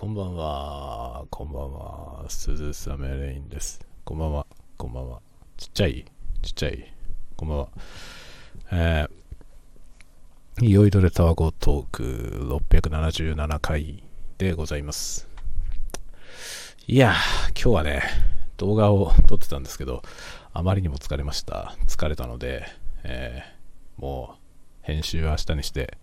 こんばんは、こんばんは、鈴雨レインです。こんばんは、こんばんは。ちっちゃい？ちっちゃい？こんばんは。えー、いよいどれタワゴトーク677回でございます。いや、今日はね、動画を撮ってたんですけど、あまりにも疲れました。疲れたので、えー、もう、編集は明日にして、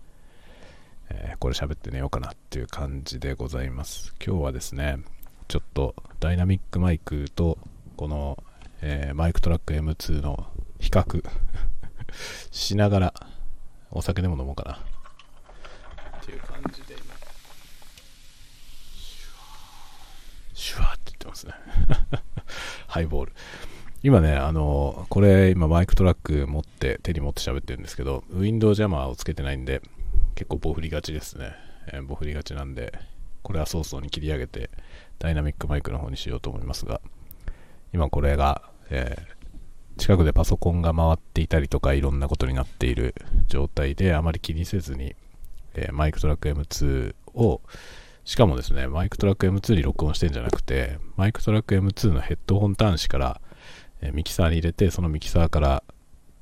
えーこれ喋って寝ようかなっていう感じでございます。今日はですね、ちょっとダイナミックマイクとこの、えーマイクトラック M2 の比較 しながらお酒でも飲もうかな。っていう感じで今シュワーって言ってますね。ハイボール。今ねあのこれ今マイクトラック持って手に持って喋ってるんですけどウィンドウジャマーをつけてないんで結構ボフりがちですね、えーボフりがちなんでこれは早々に切り上げてダイナミックマイクの方にしようと思いますが今これが、えー近くでパソコンが回っていたりとかいろんなことになっている状態であまり気にせずに、えーマイクトラック M2 をしかもですねマイクトラック M2 に録音してんじゃなくてマイクトラック M2 のヘッドホン端子から、えミキサーに入れてそのミキサーから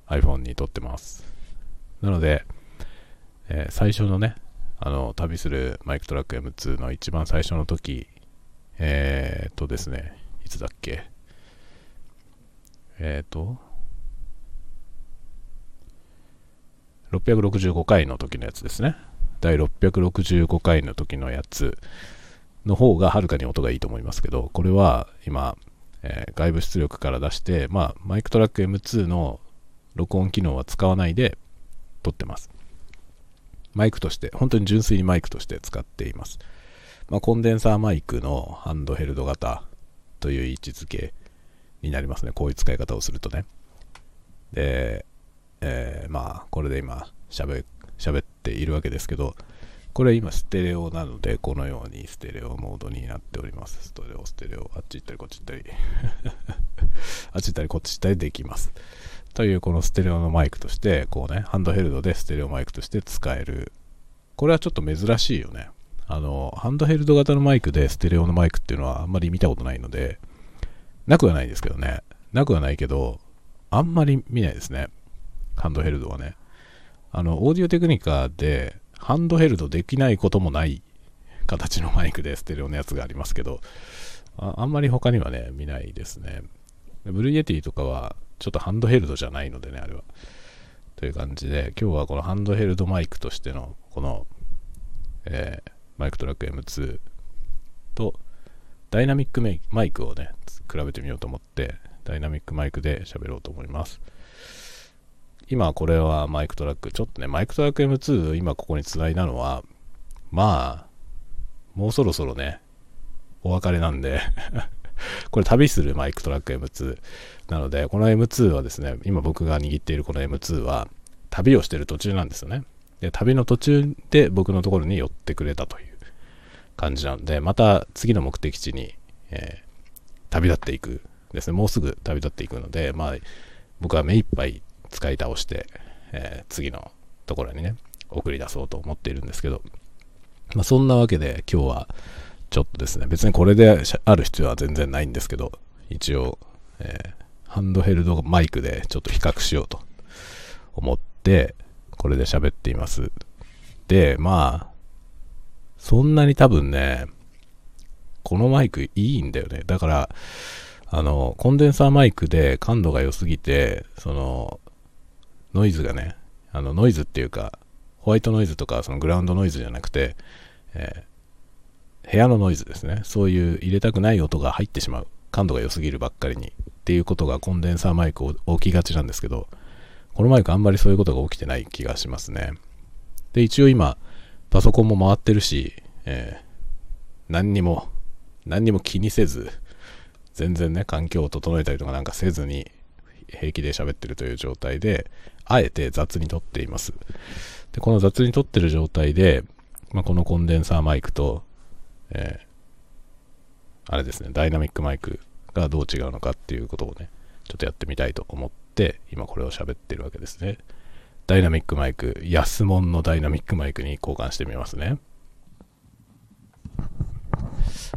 iPhone に撮ってます。なので、えー最初のねあの旅するマイクトラック M2 の一番最初の時えー、っとですねいつだっけ？えっ、と、665回の時のやつですね。第665回の時のやつの方がはるかに音がいいと思いますけど、これは今、えー外部出力から出して、まあ、マイクトラック M2 の録音機能は使わないで撮ってます。マイクとして、本当に純粋にマイクとして使っています。まあ、コンデンサーマイクのハンドヘルド型という位置づけになりますね。こういう使い方をするとね。で、えーまあ、これで今喋、喋っているわけですけど、これ今ステレオなので、このようにステレオモードになっております。ステレオ、ステレオ、あっち行ったりこっち行ったり、あっち行ったりこっち行ったりできます。というこのステレオのマイクとして、こうね、ハンドヘルドでステレオマイクとして使える。これはちょっと珍しいよね。あの、ハンドヘルド型のマイクでステレオのマイクっていうのはあんまり見たことないので、なくはないですけどね。なくはないけど、あんまり見ないですね。ハンドヘルドはね。あの、オーディオテクニカで、ハンドヘルドできないこともない形のマイクでステレオのやつがありますけど、ああんまり他にはね、見ないですね。ブルーイエティとかは、ちょっとハンドヘルドじゃないのでね、あれは。という感じで、今日はこのハンドヘルドマイクとしての、この、えーマイクトラック M2 と、ダイナミックマイクをね、比べてみようと思って、ダイナミックマイクで喋ろうと思います。今これはマイクトラック、ちょっとね、マイクトラック M2 今ここに繋いだのは、まあ、もうそろそろね、お別れなんで、これ旅するマイクトラック M2 なので、この M2 はですね、今僕が握っているこの M2 は、旅をしてる途中なんですよね。で、旅の途中で僕のところに寄ってくれたという感じなので、また次の目的地に、えー旅立っていくですね。もうすぐ旅立っていくので、まあ、僕は目いっぱい使い倒して、えー次のところにね、送り出そうと思っているんですけど、まあ、そんなわけで今日はちょっとですね、別にこれである必要は全然ないんですけど、一応、えーハンドヘルドマイクでちょっと比較しようと思って、これで喋っています。で、まあ、そんなに多分ね、このマイクいいんだよね。だから、あの、コンデンサーマイクで感度が良すぎて、その、ノイズがね、あの、ノイズっていうか、ホワイトノイズとか、そのグラウンドノイズじゃなくて、えー部屋のノイズですね。そういう入れたくない音が入ってしまう。感度が良すぎるばっかりに。っていうことがコンデンサーマイクを起きがちなんですけど、このマイクあんまりそういうことが起きてない気がしますね。で、一応今、パソコンも回ってるし、えー何にも、何にも気にせず、全然ね、環境を整えたりとかなんかせずに、平気で喋ってるという状態で、あえて雑に撮っています。で、この雑に撮ってる状態で、まあ、このコンデンサーマイクと、えーあれですね、ダイナミックマイクがどう違うのかっていうことをね、ちょっとやってみたいと思って、今これを喋ってるわけですね。ダイナミックマイク、安物のダイナミックマイクに交換してみますね。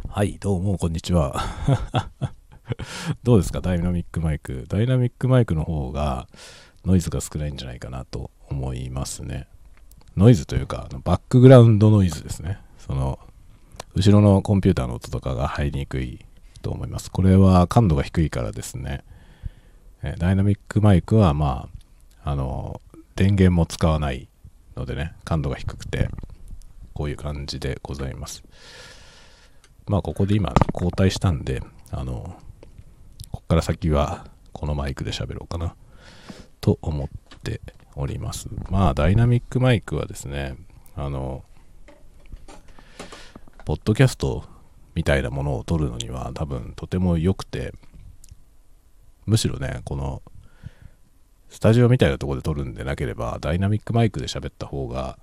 はい、どうも、こんにちは。どうですか、ダイナミックマイク。ダイナミックマイクの方がノイズが少ないんじゃないかなと思いますね。ノイズというか、バックグラウンドノイズですね。その、後ろのコンピューターの音とかが入りにくいと思います。これは感度が低いからですね。えダイナミックマイクは、まあ、あの、電源も使わないのでね、感度が低くて、こういう感じでございます。まあ、ここで今、交代したんで、あの、こっから先は、このマイクで喋ろうかな、と思っております。まあ、ダイナミックマイクはですね、あの、ポッドキャストみたいなものを撮るのには多分とても良くて、むしろね、この、スタジオみたいなとこで撮るんでなければ、ダイナミックマイクで喋った方が、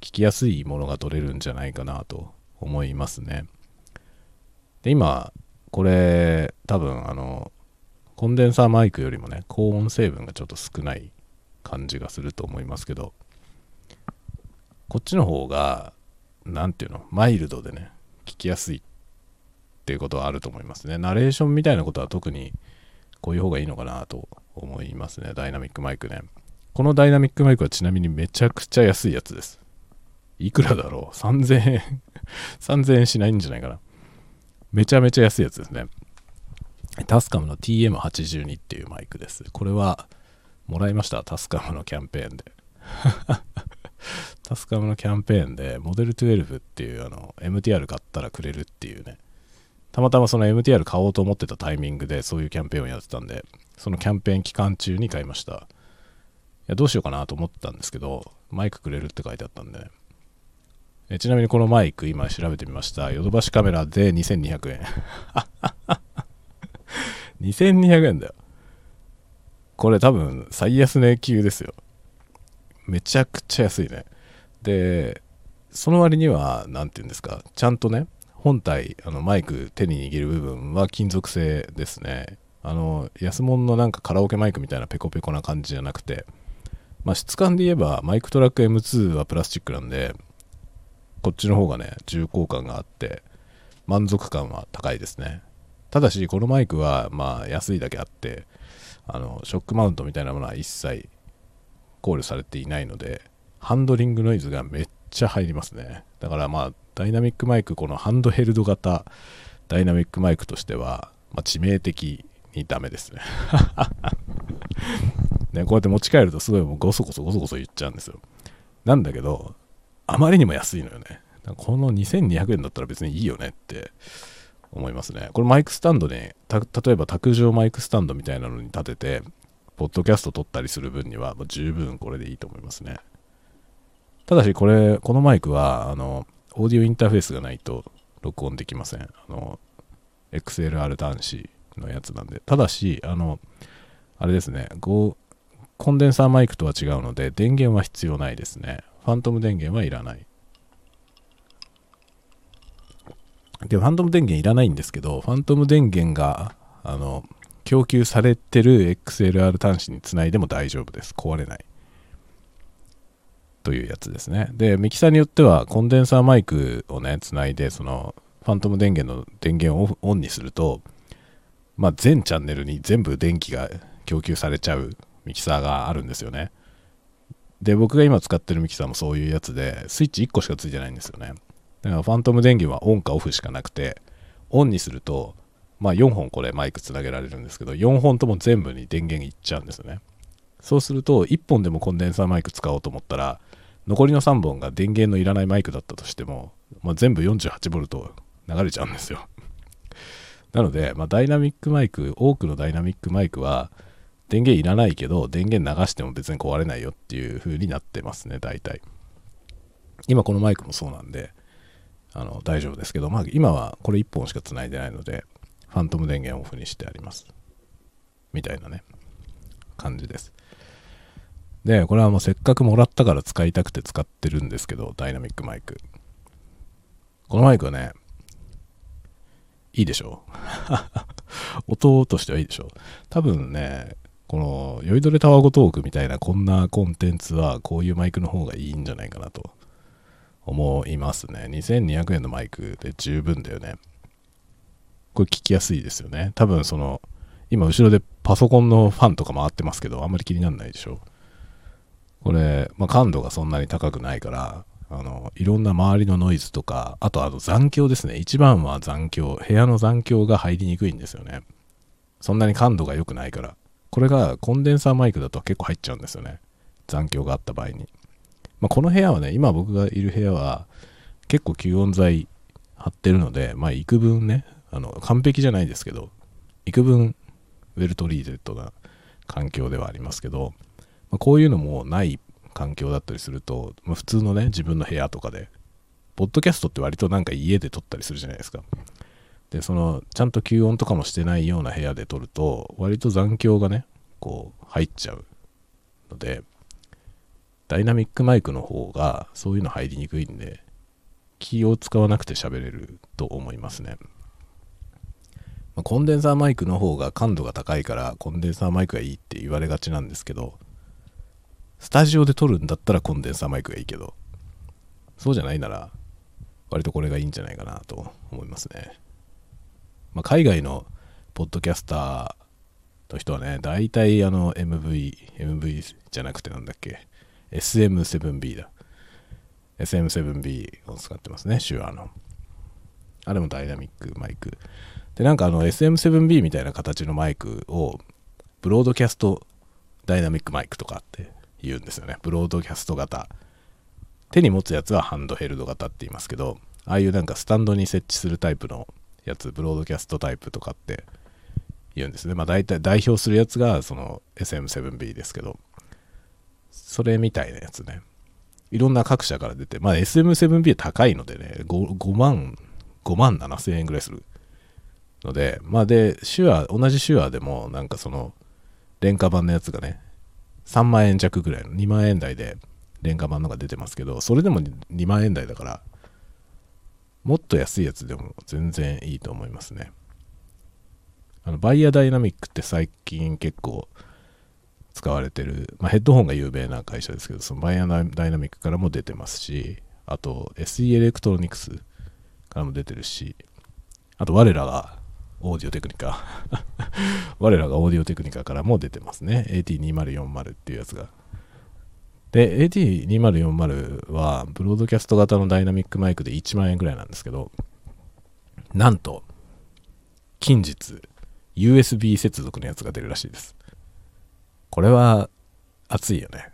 聞きやすいものが撮れるんじゃないかなと思いますね。で、今、これ、多分、あの、コンデンサーマイクよりもね、高音成分がちょっと少ない感じがすると思いますけど、こっちの方が、なんていうの、マイルドでね、聞きやすいっっていうことはあると思いますね。ナレーションみたいなことは特にこういう方がいいのかなと思いますね。ダイナミックマイクね。このダイナミックマイクはちなみにめちゃくちゃ安いやつです。いくらだろう ?3000 円 3000円しないんじゃないかな。めちゃめちゃ安いやつですね。タスカムの TM82 っていうマイクです。これはもらいました。タスカムのキャンペーンで。タスカムのキャンペーンで、モデル12っていうあの MTR 買ったらくれるっていうね。たまたまその MTR 買おうと思ってたタイミングでそういうキャンペーンをやってたんで、そのキャンペーン期間中に買いました。いや、どうしようかなと思ってたんですけど、マイクくれるって書いてあったんで、ね、えちなみにこのマイク今調べてみました。ヨドバシカメラで2200円。2200円だよ。これ多分最安値級ですよ。めちゃくちゃ安いね。で、その割には、何て言うんですか、ちゃんとね、本体、あのマイク手に握る部分は金属製ですね。あの、安物のなんかカラオケマイクみたいなペコペコな感じじゃなくて、まあ質感で言えばマイクトラック M2 はプラスチックなんで、こっちの方がね、重厚感があって、満足感は高いですね。ただし、このマイクは、まあ、安いだけあって、あの、ショックマウントみたいなものは一切考慮されていないので、ハンドリングノイズがめっちゃ入りますね。だからまあ、ダイナミックマイク、このハンドヘルド型ダイナミックマイクとしては、まあ、致命的にダメですね。ね、こうやって持ち帰るとすごいもうゴソゴソゴソゴソ言っちゃうんですよ。なんだけど、あまりにも安いのよね。この2200円だったら別にいいよねって思いますね。これマイクスタンドね、例えば卓上マイクスタンドみたいなのに立てて、ポッドキャスト撮ったりする分にはもう十分これでいいと思いますね。ただしこれ、このマイクは、あの、オーディオインターフェースがないと録音できません。あの、XLR 端子のやつなんで。ただし、あの、あれですね、コンデンサーマイクとは違うので、電源は必要ないですね。ファントム電源はいらない。で、ファントム電源いらないんですけど、ファントム電源が、あの、供給されてる XLR 端子につないでも大丈夫です。壊れない。というやつですね。で、ミキサーによってはコンデンサーマイクをね、つないで、その、ファントム電源の電源をオンにすると、まあ、全チャンネルに全部電気が供給されちゃうミキサーがあるんですよね。で、僕が今使ってるミキサーもそういうやつで、スイッチ1個しかついてないんですよね。だからファントム電源はオンかオフしかなくて、オンにすると、まあ4本これマイクつなげられるんですけど、4本とも全部に電源いっちゃうんですよね。そうすると、1本でもコンデンサーマイク使おうと思ったら、残りの3本が電源のいらないマイクだったとしても、まあ、全部 48V 流れちゃうんですよ。なので、まあ、ダイナミックマイク、多くのダイナミックマイクは、電源いらないけど、電源流しても別に壊れないよっていう風になってますね、大体。今このマイクもそうなんで、あの、大丈夫ですけど、まあ今はこれ1本しか繋いでないので、ファントム電源オフにしてあります。みたいなね、感じです。で、これはもうせっかくもらったから使いたくて使ってるんですけど、ダイナミックマイク。このマイクはね、いいでしょ 音としてはいいでしょ多分ね、この酔いどれタワゴトークみたいなこんなコンテンツはこういうマイクの方がいいんじゃないかなと思いますね。2200円のマイクで十分だよね。これ聞きやすいですよね。多分その、今後ろでパソコンのファンとか回ってますけど、あんまり気にならないでしょ。これ、まあ、感度がそんなに高くないから、あの、いろんな周りのノイズとか、あとあの残響ですね。一番は残響。部屋の残響が入りにくいんですよね。そんなに感度が良くないから。これがコンデンサーマイクだと結構入っちゃうんですよね。残響があった場合に。まあ、この部屋はね、今僕がいる部屋は結構吸音材貼ってるので、まあ幾分ね、あの、完璧じゃないですけど、幾分ウェルトリーゼットな環境ではありますけど、まあ、こういうのもない環境だったりすると、まあ、普通のね、自分の部屋とかで、ポッドキャストって割となんか家で撮ったりするじゃないですか。で、その、ちゃんと吸音とかもしてないような部屋で撮ると、割と残響がね、こう、入っちゃうので、ダイナミックマイクの方が、そういうの入りにくいんで、気を使わなくて喋れると思いますね。コンデンサーマイクの方が感度が高いから、コンデンサーマイクがいいって言われがちなんですけど、スタジオで撮るんだったらコンデンサーマイクがいいけど、そうじゃないなら、割とこれがいいんじゃないかなと思いますね。まあ、海外のポッドキャスターの人はね、大体あの MV、MV じゃなくてなんだっけ、SM7B だ。SM7B を使ってますね、手話の。あれもダイナミックマイク。で、なんかあの SM7B みたいな形のマイクを、ブロードキャストダイナミックマイクとかあって言うんですよね。ブロードキャスト型。手に持つやつはハンドヘルド型って言いますけど、ああいうなんかスタンドに設置するタイプのやつ、ブロードキャストタイプとかって言うんですね。まあ大体代表するやつがその SM7B ですけど、それみたいなやつね。いろんな各社から出て、まあ SM7B は高いのでね、5, 5万、5万7千円ぐらいするので、まあで、手話、同じ手話でもなんかその、廉価版のやつがね、3万円弱ぐらいの2万円台で廉価版のが出てますけど、それでも2万円台だから、もっと安いやつでも全然いいと思いますね。あの、バイヤーダイナミックって最近結構使われてる、まあ、ヘッドホンが有名な会社ですけど、そのバイヤーダイナミックからも出てますし、あと SE エレクトロニクスからも出てるし、あと我らがオーディオテクニカ 我らがオーディオテクニカからも出てますね。AT2040 っていうやつが。で、AT2040 は、ブロードキャスト型のダイナミックマイクで1万円ぐらいなんですけど、なんと、近日、USB 接続のやつが出るらしいです。これは、熱いよね。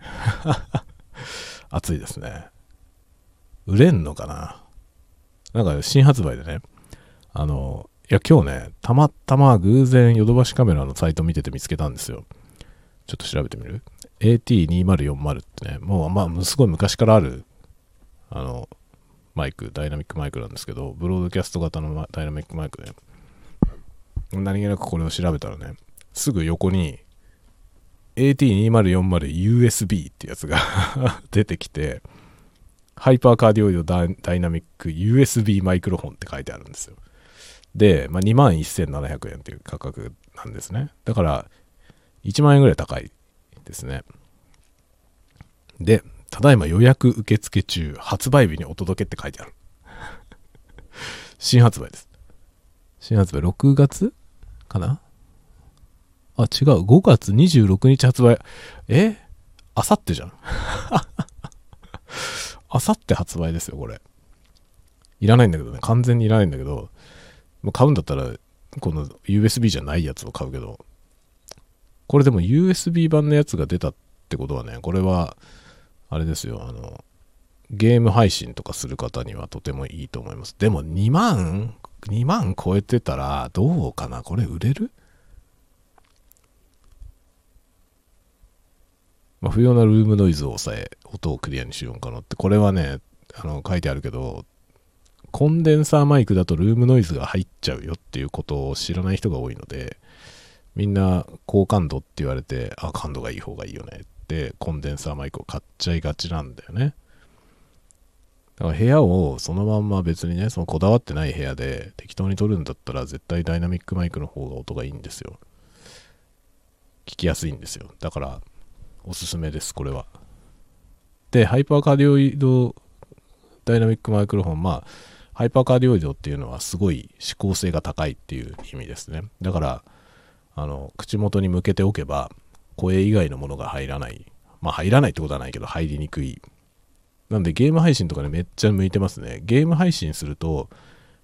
熱いですね。売れんのかな？なんか新発売でね、あの、いや今日ね、たまたま偶然ヨドバシカメラのサイト見てて見つけたんですよ。ちょっと調べてみる？AT2040 ってね、もうまあ、すごい昔からある、あの、マイク、ダイナミックマイクなんですけど、ブロードキャスト型のダイナミックマイクで、何気なくこれを調べたらね、すぐ横に AT2040USB ってやつが 出てきて、ハイパーカーディオイドダイナミック USB マイクロフォンって書いてあるんですよ。で、まあ、21,700円っていう価格なんですね。だから、1万円ぐらい高いですね。で、ただいま予約受付中、発売日にお届けって書いてある。新発売です。新発売、6月かな？あ、違う、5月26日発売。え？あさってじゃん。あさって発売ですよ、これ。いらないんだけどね。完全にいらないんだけど、もう買うんだったら、この USB じゃないやつを買うけど、これでも USB 版のやつが出たってことはね、これは、あれですよ、あの、ゲーム配信とかする方にはとてもいいと思います。でも2万 ?2 万超えてたらどうかな？これ売れる？まあ、不要なルームノイズを抑え、音をクリアにしようかなって、これはね、あの、書いてあるけど、コンデンサーマイクだとルームノイズが入っちゃうよっていうことを知らない人が多いので、みんな高感度って言われて、あ、感度がいい方がいいよねってコンデンサーマイクを買っちゃいがちなんだよね。だから部屋をそのまんま別にね、そのこだわってない部屋で適当に撮るんだったら絶対ダイナミックマイクの方が音がいいんですよ。聞きやすいんですよ。だからおすすめです、これは。で、ハイパーカーディオイドダイナミックマイクロフォン、まあ、ハイパーカーディオイドっていうのはすごい指向性が高いっていう意味ですね。だから、あの、口元に向けておけば、声以外のものが入らない。まあ入らないってことはないけど、入りにくい。なんでゲーム配信とかね、めっちゃ向いてますね。ゲーム配信すると、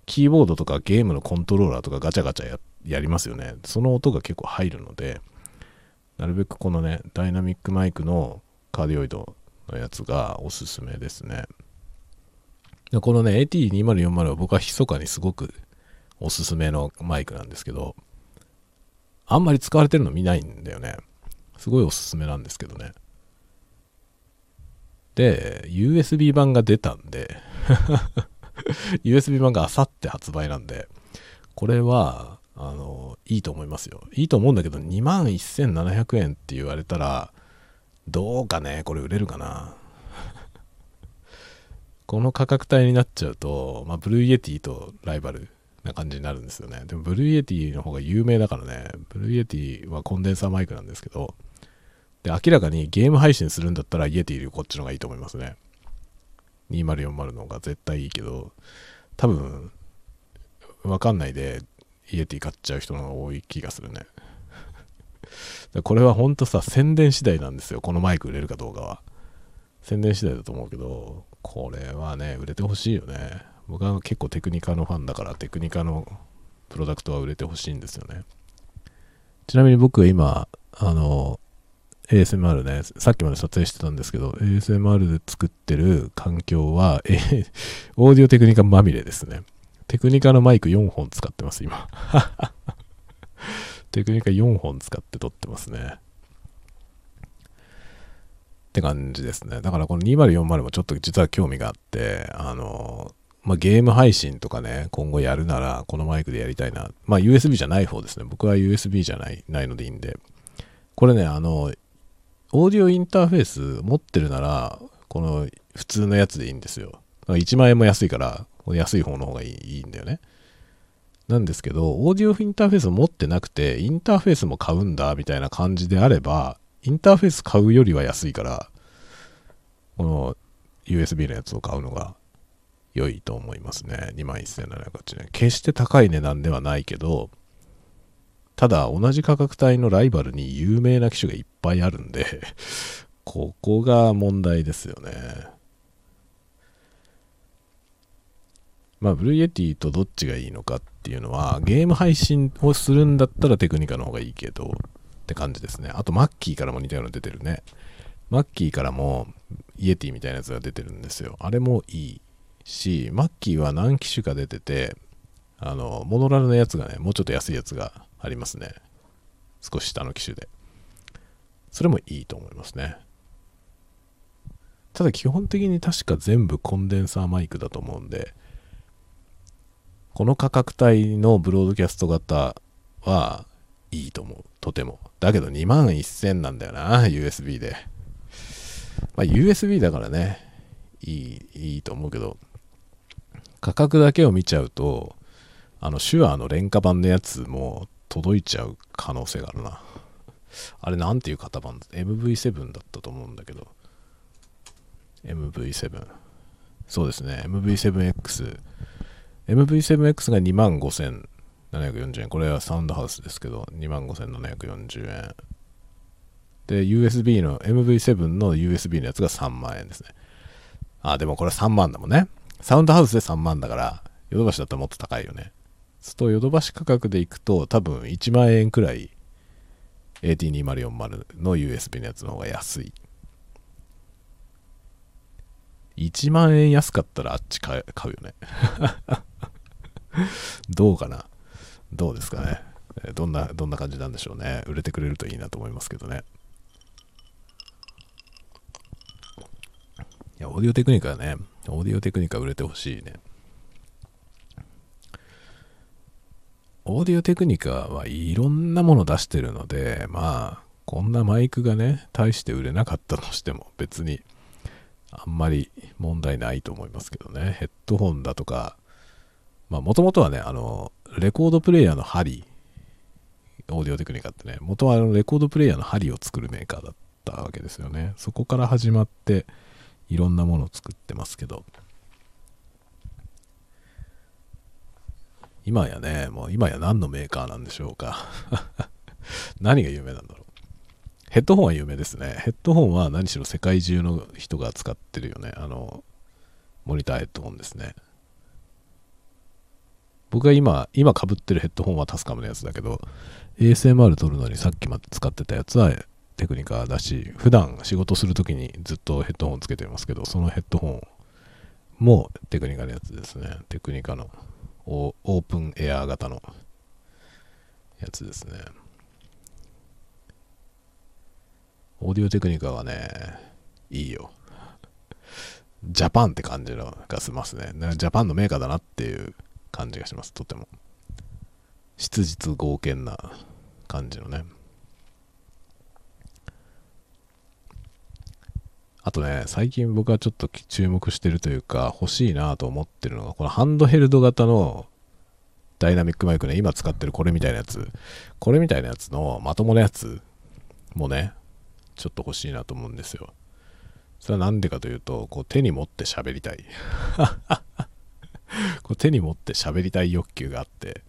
キーボードとかゲームのコントローラーとかガチャガチャややりますよね。その音が結構入るので、なるべくこのね、ダイナミックマイクのカーディオイドのやつがおすすめですね。このね、AT2040 は僕は密かにすごくおすすめのマイクなんですけど、あんまり使われてるの見ないんだよね。すごいおすすめなんですけどね。で、USB 版が出たんで USB 版があさって発売なんで、これは、あの、いいと思いますよ。いいと思うんだけど、21,700円って言われたら、どうかね、これ売れるかな。この価格帯になっちゃうと、まあ、ブルーイエティとライバルな感じになるんですよね。でも、ブルーイエティの方が有名だからね、ブルーイエティはコンデンサーマイクなんですけど、で、明らかにゲーム配信するんだったらイエティよりこっちの方がいいと思いますね。2040の方が絶対いいけど、多分、わかんないで、イエティ買っちゃう人の方が多い気がするね。これはほんとさ、宣伝次第なんですよ。このマイク売れるかどうかは。宣伝次第だと思うけど、これはね、売れてほしいよね。僕は結構テクニカのファンだから、テクニカのプロダクトは売れてほしいんですよね。ちなみに僕は今、あの、ASMR ね、さっきまで撮影してたんですけど、ASMR で作ってる環境は、オーディオテクニカまみれですね。テクニカのマイク4本使ってます、今。テクニカ4本使って撮ってますね。って感じですね。だからこの2040もちょっと実は興味があって、あの、まあ、ゲーム配信とかね、今後やるならこのマイクでやりたいな。まあ USB じゃない方ですね。僕は USB じゃない、ないのでいいんで。これね、あの、オーディオインターフェース持ってるなら、この普通のやつでいいんですよ。1万円も安いから、安い方の方がいいいいんだよね。なんですけど、オーディオインターフェース持ってなくて、インターフェースも買うんだ、みたいな感じであれば、インターフェース買うよりは安いから、この USB のやつを買うのが良いと思いますね。21,780円。決して高い値段ではないけど、ただ同じ価格帯のライバルに有名な機種がいっぱいあるんで ここが問題ですよね。まあ、ブルーエティとどっちがいいのかっていうのは、ゲーム配信をするんだったらテクニカの方がいいけど、って感じですね。あと、マッキーからも似たような出てるね。マッキーからも、イエティみたいなやつが出てるんですよ。あれもいいし、マッキーは何機種か出てて、あの、モノラルのやつがね、もうちょっと安いやつがありますね。少し下の機種で。それもいいと思いますね。ただ基本的に確か全部コンデンサーマイクだと思うんで、この価格帯のブロードキャスト型はいいと思う。とても。だけど2万1000なんだよな、USB で。まあ USB だからね、いい、いいと思うけど、価格だけを見ちゃうと、あの、手話の廉価版のやつも届いちゃう可能性があるな。あれなんていう型番 ?MV7 だったと思うんだけど。MV7。そうですね。MV7X。MV7X が2万5000 740円。これはサウンドハウスですけど、25,740円。で、USB の、MV7 の USB のやつが3万円ですね。あ、でもこれ3万だもんね。サウンドハウスで3万だから、ヨドバシだったらもっと高いよね。すとヨドバシ価格でいくと多分1万円くらい AT2040 の USB のやつの方が安い1万円安かったらあっち買うよね どうかなどうですかね。どんなどんな感じなんでしょうね。売れてくれるといいなと思いますけどね。いやオーディオテクニカね。オーディオテクニカ売れてほしいね。オーディオテクニカはいろんなもの出してるので、まあ、こんなマイクがね、大して売れなかったとしても別にあんまり問題ないと思いますけどね。ヘッドホンだとか、まあもともとはね、あの、レコードプレイヤーの針、オーディオテクニカってね、元はあのレコードプレイヤーの針を作るメーカーだったわけですよね。そこから始まっていろんなものを作ってますけど、今やね、もう今や何のメーカーなんでしょうか。何が有名なんだろう。ヘッドホンは有名ですね。ヘッドホンは何しろ世界中の人が使ってるよね。あの、モニターヘッドホンですね。僕が今、今被ってるヘッドホンはタスカムのやつだけど、ASMR 撮るのにさっきまで使ってたやつはテクニカだし、普段仕事するときにずっとヘッドホンつけてますけど、そのヘッドホンもテクニカのやつですね。テクニカのオープンエアー型のやつですね。オーディオテクニカはね、いいよ。ジャパンって感じのがしますね。ジャパンのメーカーだなっていう感じがします、とても。質実剛健な感じのね。あとね、最近僕はちょっと注目してるというか、欲しいなと思ってるのが、このハンドヘルド型のダイナミックマイクね、今使ってるこれみたいなやつ、これみたいなやつのまともなやつもね、ちょっと欲しいなと思うんですよ。それは何でかというと、こう手に持って喋りたい。こう手に持って喋りたい欲求があって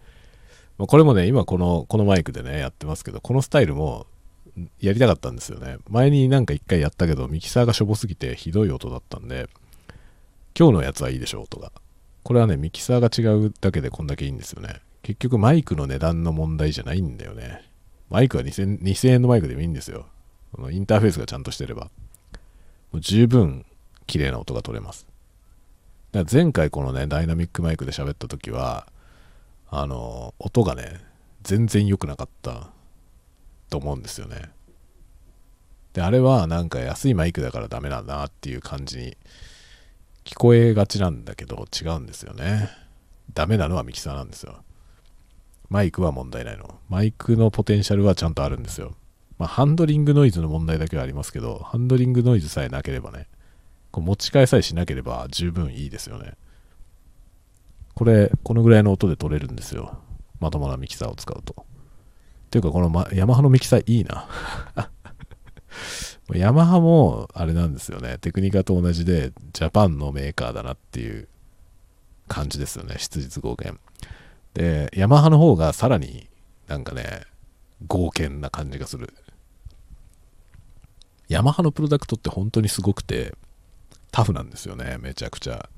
ま、これもね、今この、このマイクでね、やってますけど、このスタイルもやりたかったんですよね。前になんか一回やったけど、ミキサーがしょぼすぎてひどい音だったんで、今日のやつはいいでしょうとか。これはね、ミキサーが違うだけでこんだけいいんですよね。結局マイクの値段の問題じゃないんだよね。マイクは2000 2000円のマイクでもいいんですよ。このインターフェースがちゃんとしてれば。もう十分綺麗な音が取れます。前回このね、ダイナミックマイクで喋った時は、あの、音がね、全然良くなかったと思うんですよね。で、あれはなんか安いマイクだからダメなんだなっていう感じに聞こえがちなんだけど違うんですよね。ダメなのはミキサーなんですよ。マイクは問題ないの。マイクのポテンシャルはちゃんとあるんですよ。まあ、ハンドリングノイズの問題だけはありますけど、ハンドリングノイズさえなければね、こう持ち替えさえしなければ十分いいですよね。これ、このぐらいの音で撮れるんですよ。まともなミキサーを使うと。っていうか、この、ま、ヤマハのミキサーいいな。ヤマハも、あれなんですよね。テクニカと同じで、ジャパンのメーカーだなっていう感じですよね。質実剛健。で、ヤマハの方がさらになんかね、剛健な感じがする。ヤマハのプロダクトって本当にすごくて、タフなんですよね、めちゃくちゃ。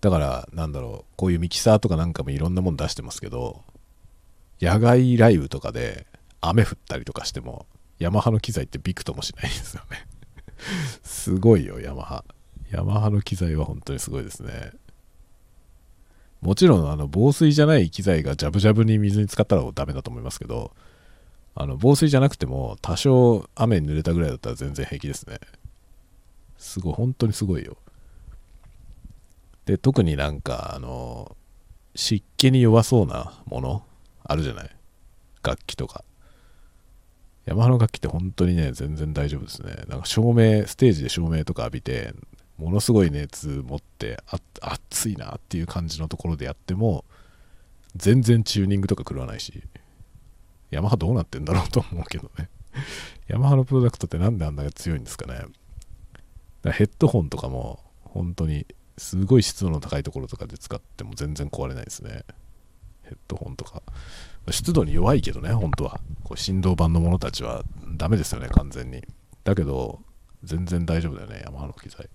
だから、なんだろう、こういうミキサーとかなんかもいろんなもん出してますけど、野外ライブとかで雨降ったりとかしても、ヤマハの機材ってびくともしないですよね すごいよ、ヤマハ。ヤマハの機材は本当にすごいですね。もちろん、あの、防水じゃない機材がジャブジャブに水に浸かったらダメだと思いますけど、あの、防水じゃなくても、多少雨に濡れたぐらいだったら全然平気ですね。すごい、本当にすごいよ。で、特になんか、あの、湿気に弱そうなものあるじゃない？楽器とか。ヤマハの楽器って本当にね、全然大丈夫ですね。なんか照明、ステージで照明とか浴びて、ものすごい熱持ってあ、熱いなっていう感じのところでやっても、全然チューニングとか狂わないし、ヤマハどうなってんだろうと思うけどね。ヤマハのプロダクトってなんであんなに強いんですかね。ヘッドホンとかも、本当にすごい湿度の高いところとかで使っても全然壊れないですね。ヘッドホンとか。湿度に弱いけどね、本当は。こう振動板のものたちはダメですよね、完全に。だけど、全然大丈夫だよね、ヤマハの機材。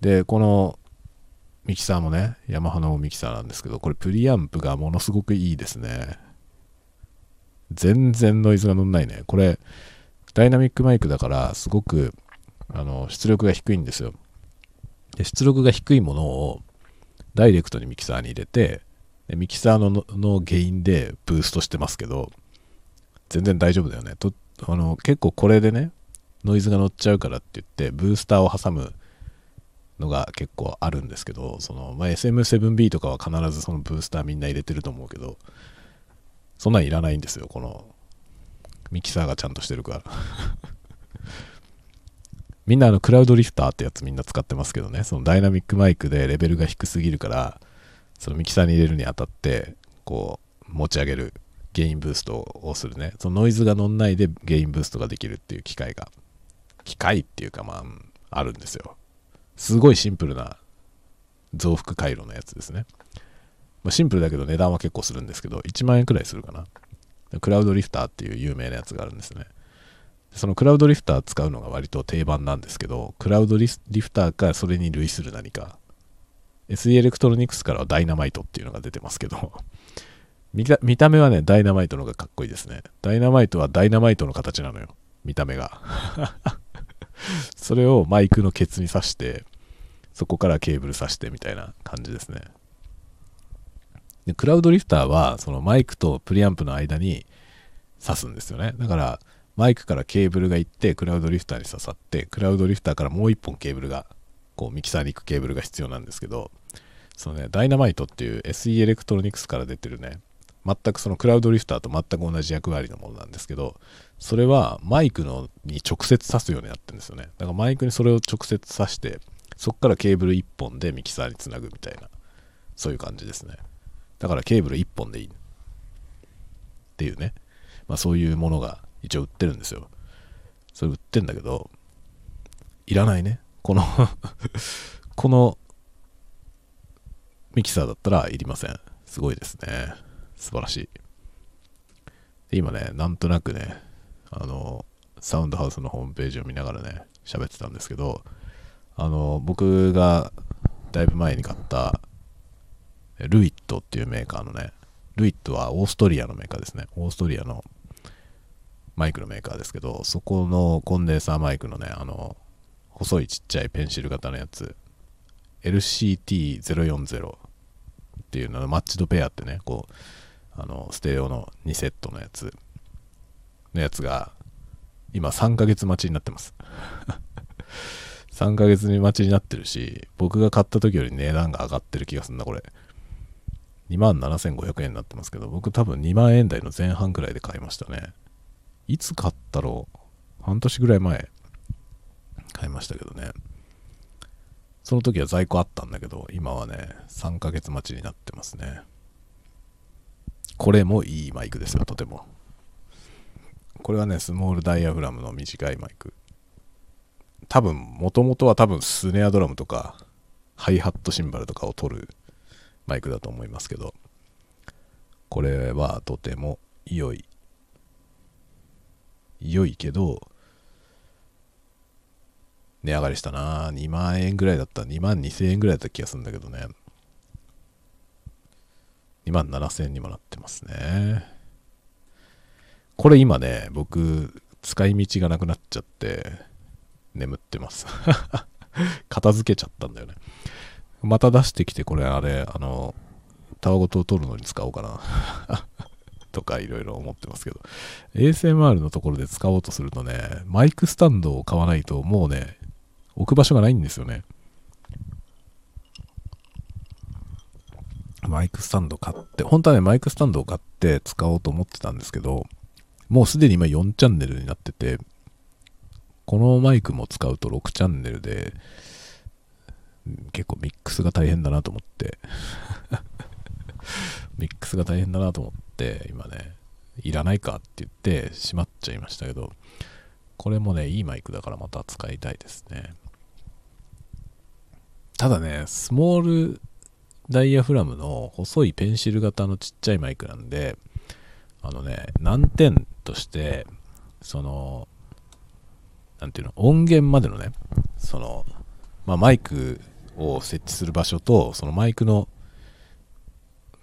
で、このミキサーもね、ヤマハのミキサーなんですけど、これプリアンプがものすごくいいですね。全然ノイズが乗んないね。これ、ダイナミックマイクだから、すごく、あの、出力が低いんですよ。で出力が低いものをダイレクトにミキサーに入れて、でミキサーのの原因でブーストしてますけど、全然大丈夫だよね。とあの結構これでね、ノイズが乗っちゃうからって言って、ブースターを挟むのが結構あるんですけど、その、まあ、SM7B とかは必ずそのブースターみんな入れてると思うけど、そんなんいらないんですよ、このミキサーがちゃんとしてるから。みんなあのクラウドリフターってやつみんな使ってますけどね、そのダイナミックマイクでレベルが低すぎるから、そのミキサーに入れるにあたって、こう、持ち上げる、ゲインブーストをするね。そのノイズが乗んないでゲインブーストができるっていう機械が、機械っていうかまあ、あるんですよ。すごいシンプルな増幅回路のやつですね。まあ、シンプルだけど値段は結構するんですけど、1万円くらいするかな。クラウドリフターっていう有名なやつがあるんですね。そのクラウドリフター使うのが割と定番なんですけど、クラウドリフターかそれに類する何か。SE エレクトロニクスからはダイナマイトっていうのが出てますけど、見た見た目はね、ダイナマイトの方がかっこいいですね。ダイナマイトはダイナマイトの形なのよ。見た目が。それをマイクのケツに挿して、そこからケーブル挿してみたいな感じですね。で、クラウドリフターは、そのマイクとプリアンプの間に挿すんですよね。だから、マイクからケーブルが行って、クラウドリフターに刺さって、クラウドリフターからもう一本ケーブルが、こう、ミキサーに行くケーブルが必要なんですけど、そのね、ダイナマイトっていう SE エレクトロニクスから出てるね、全くそのクラウドリフターと全く同じ役割のものなんですけど、それはマイクのに直接挿すようになってるんですよね。だからマイクにそれを直接挿して、そこからケーブル1本でミキサーにつなぐみたいな、そういう感じですね。だからケーブル1本でいい。っていうね。まあそういうものが一応売ってるんですよ。それ売ってんだけど、いらないね。この このミキサーだったらいりません。すごいですね。素晴らしい。で今ね、なんとなくね、あの、サウンドハウスのホームページを見ながらね、喋ってたんですけど、あの、僕がだいぶ前に買ったルイットっていうメーカーのね、ルイットはオーストリアのメーカーですね。オーストリアのマイクのメーカーですけど、そこのコンデンサーマイクのね、あの、細いちっちゃいペンシル型のやつ、LCT040 っていうののマッチドペアってね、こう、あの、ステレオの2セットのやつ、のやつが、今3ヶ月待ちになってます。3ヶ月に待ちになってるし、僕が買った時より値段が上がってる気がするんだ、これ。27,500円になってますけど、僕多分2万円台の前半くらいで買いましたね。いつ買ったろう？半年ぐらい前買いましたけどね。その時は在庫あったんだけど、今はね、3ヶ月待ちになってますね。これもいいマイクですよ、とても。これはね、スモールダイヤフラムの短いマイク。多分、もともとは多分スネアドラムとか、ハイハットシンバルとかを取るマイクだと思いますけど、これはとても良い。良いけど、値上がりしたな2万円ぐらいだった2万2000円ぐらいだった気がするんだけどね。2万7000円にもなってますね。これ今ね僕使い道がなくなっちゃって眠ってます。片付けちゃったんだよね。また出してきてこれあれあのタワごと取るのに使おうかな。とかいろいろ思ってますけど。ASMR のところで使おうとするとねマイクスタンドを買わないともうね置く場所がないんですよね。マイクスタンド買って、本当はね、マイクスタンドを買って使おうと思ってたんですけど、もうすでに今4チャンネルになってて、このマイクも使うと6チャンネルで、結構ミックスが大変だなと思って。ミックスが大変だなと思って、今ね、いらないかって言ってしまっちゃいましたけど、これもね、いいマイクだからまた使いたいですね。ただね、スモールダイヤフラムの細いペンシル型のちっちゃいマイクなんで、あのね、難点として、その、なんていうの、音源までのね、その、まあ、マイクを設置する場所と、そのマイクの、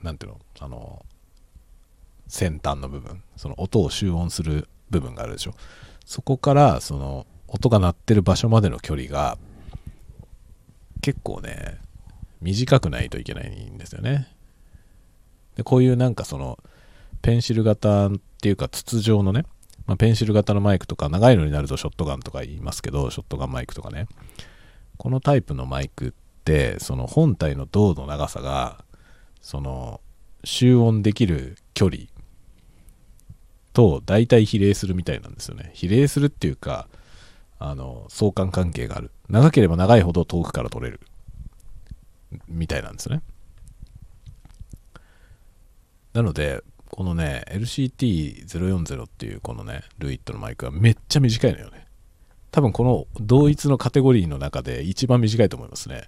なんていうの、あの、先端の部分、その音を集音する部分があるでしょ。そこから、その、音が鳴ってる場所までの距離が、結構ね、短くないといけないんですよね。でこういうなんかその、ペンシル型っていうか筒状のね、まあ、ペンシル型のマイクとか長いのになるとショットガンとか言いますけど、ショットガンマイクとかね。このタイプのマイクって、その本体の銅の長さが、その、集音できる距離と大体比例するみたいなんですよね。比例するっていうか、あの、相関関係がある。長ければ長いほど遠くから取れる。みたいなんですね。なので、このね、LCT040 っていうこのね、ルイットのマイクはめっちゃ短いのよね。多分この同一のカテゴリーの中で一番短いと思いますね。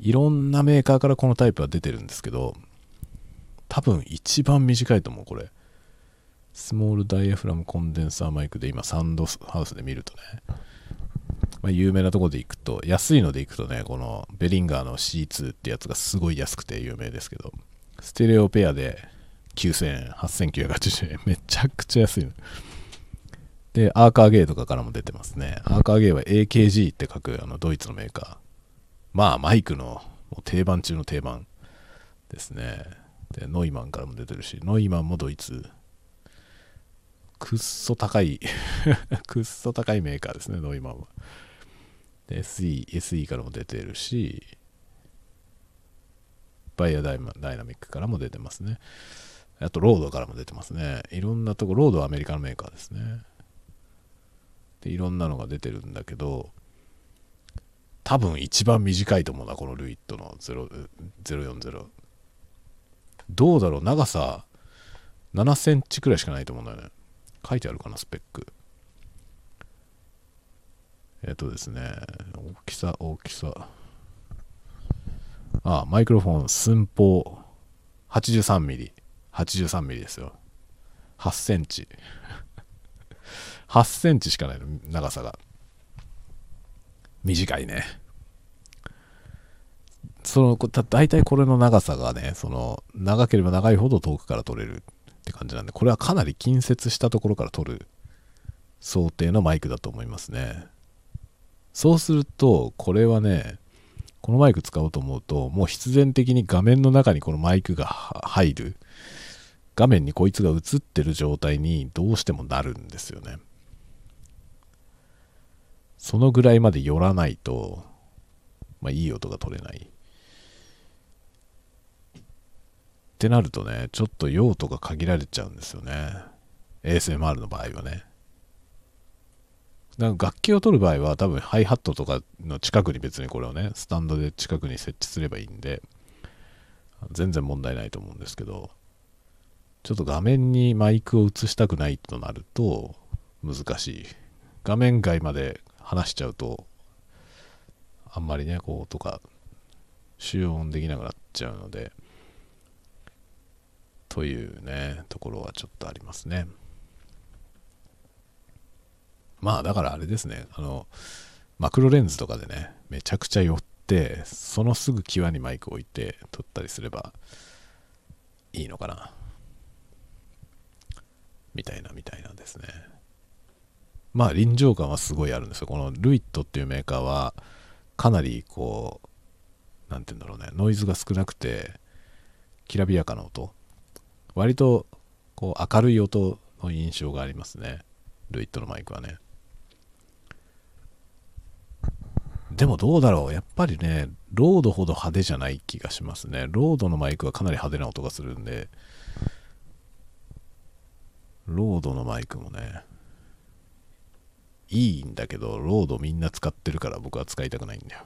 いろんなメーカーからこのタイプは出てるんですけど、多分一番短いと思う、これ。スモールダイヤフラムコンデンサーマイクで今サンドハウスで見るとね、まあ、有名なとこで行くと、安いので行くとね、このベリンガーの C2 ってやつがすごい安くて有名ですけど、ステレオペアで9000円、8980円、めちゃくちゃ安い。で、アーカーゲーとかからも出てますね。アーカーゲーは AKG って書くあのドイツのメーカー。まあ、マイクの定番中の定番ですね。で、ノイマンからも出てるし、ノイマンもドイツ。くっそ高い くっそ高いメーカーですね、ノイマンは。SE、SE からも出てるし、バイアダイダイナミックからも出てますね。あと、ロードからも出てますね。いろんなとこ、ロードはアメリカのメーカーですね。で、いろんなのが出てるんだけど、多分一番短いと思うな、このルイットの040。どうだろう、長さ7センチくらいしかないと思うんだよね。書いてあるかな、スペック。えっ、とですね、大きさ、大きさ。あ、マイクロフォン寸法 83mm。83mm ですよ。8センチ。8センチしかないの、長さが。短いね。その、だ大体これの長さがね、その、長ければ長いほど遠くから撮れるって感じなんで、これはかなり近接したところから撮る想定のマイクだと思いますね。そうすると、これはね、このマイク使おうと思うと、もう必然的に画面の中にこのマイクが入る。画面にこいつが映ってる状態にどうしてもなるんですよね。そのぐらいまで寄らないと、まあいい音が取れない。ってなるとね、ちょっと用途が限られちゃうんですよね。ASMR の場合はね。なんか楽器を取る場合は多分ハイハットとかの近くに別にこれをね、スタンドで近くに設置すればいいんで、全然問題ないと思うんですけど、ちょっと画面にマイクを映したくないとなると難しい。画面外まで話しちゃうと、あんまりね、こうとか、集音できなくなっちゃうので、というね、ところはちょっとありますね。まあだからあれですね、あの、マクロレンズとかでね、めちゃくちゃ寄って、そのすぐ際にマイク置いて撮ったりすればいいのかな。みたいなみたいなですね。まあ臨場感はすごいあるんですよ。このルイットっていうメーカーはかなりこう、なんて言うんだろうね、ノイズが少なくて、きらびやかな音割とこう明るい音の印象がありますね。ルイットのマイクはね。でもどうだろうやっぱりね、ロードほど派手じゃない気がしますね。ロードのマイクはかなり派手な音がするんで、ロードのマイクもね、いいんだけど、ロードみんな使ってるから僕は使いたくないんだよ。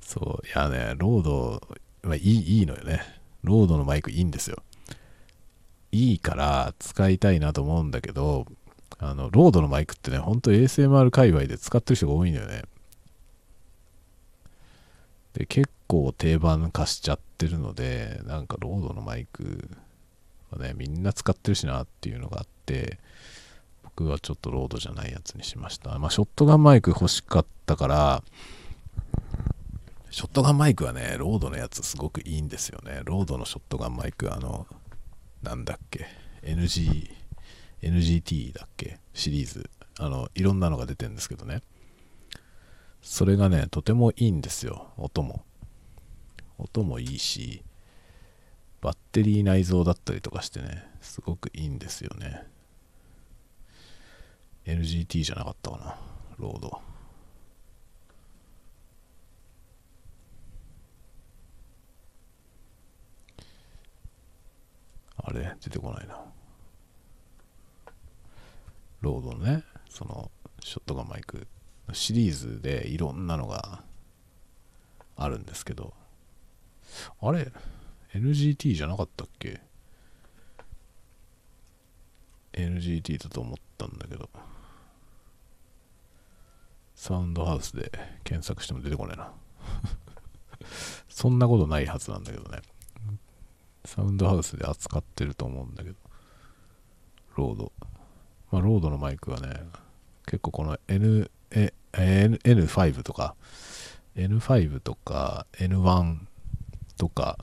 そう、いやね、ロードまあ、いいいいのよね。ロードのマイクいいんですよ。いいから使いたいなと思うんだけど、あの、ロードのマイクってね、ほんと ASMR 界隈で使ってる人が多いのよね。で、結構定番化しちゃってるので、なんかロードのマイクはね、みんな使ってるしなっていうのがあって、僕はちょっとロードじゃないやつにしました。まあ、ショットガンマイク欲しかったから、ショットガンマイクはね、ロードのやつすごくいいんですよね。ロードのショットガンマイク、あの、なんだっけ、NG、NGT だっけ、シリーズ。あの、いろんなのが出てるんですけどね。それがね、とてもいいんですよ、音も。音もいいし、バッテリー内蔵だったりとかしてね、すごくいいんですよね。NGT じゃなかったかな、ロード。あれ？出てこないな。ロードのね、そのショットガンマイクシリーズでいろんなのがあるんですけど、あれ ?NGT じゃなかったっけ ?NGT だと思ったんだけど、サウンドハウスで検索しても出てこないな。そんなことないはずなんだけどね。サウンドハウスで扱ってると思うんだけど、ロード。まあ、ロードのマイクはね、結構この N、え、N、N5 とか、N5 とか N1 とか、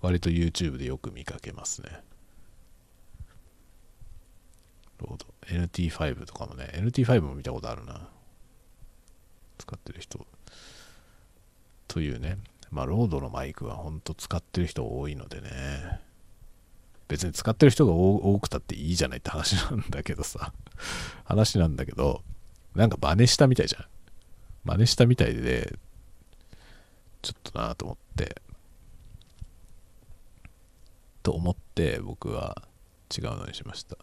割と YouTube でよく見かけますね。ロード。NT5 とかもね、NT5 も見たことあるな。使ってる人。というね。まあ、ロードのマイクは本当使ってる人多いのでね。別に使ってる人が多くたっていいじゃないって話なんだけどさ。話なんだけど、なんか真似したみたいじゃん。真似したみたいで、ちょっとなと思って、と思って僕は違うのにしました。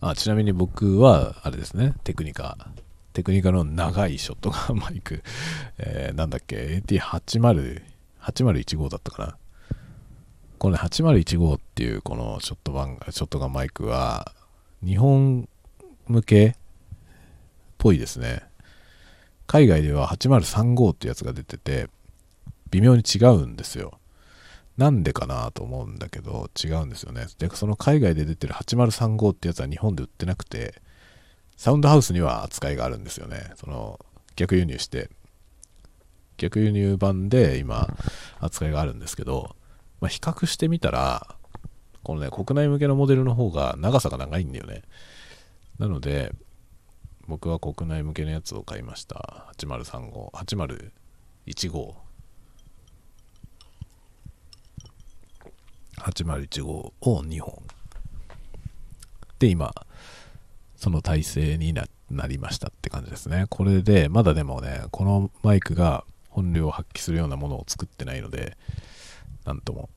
あちなみに僕は、あれですね、テクニカ、テクニカルの長いショットガンマイク、えー、なんだっけ、AT80、8015だったかな？この、8015っていうこのショットガン、ショットガンマイクは、日本向けっぽいですね。海外では8035ってやつが出てて、微妙に違うんですよ。なんでかなと思うんだけど、違うんですよね。で、その海外で出てる8035ってやつは日本で売ってなくて、サウンドハウスには扱いがあるんですよね。その、逆輸入して、逆輸入版で今、扱いがあるんですけど、まあ、比較してみたら、このね、国内向けのモデルの方が長さが長いんだよね。なので、僕は国内向けのやつを買いました。8035、8015。8015を2本。で、今、その体制になりましたって感じですね。これで、まだでもね、このマイクが本領を発揮するようなものを作ってないので、なんとも、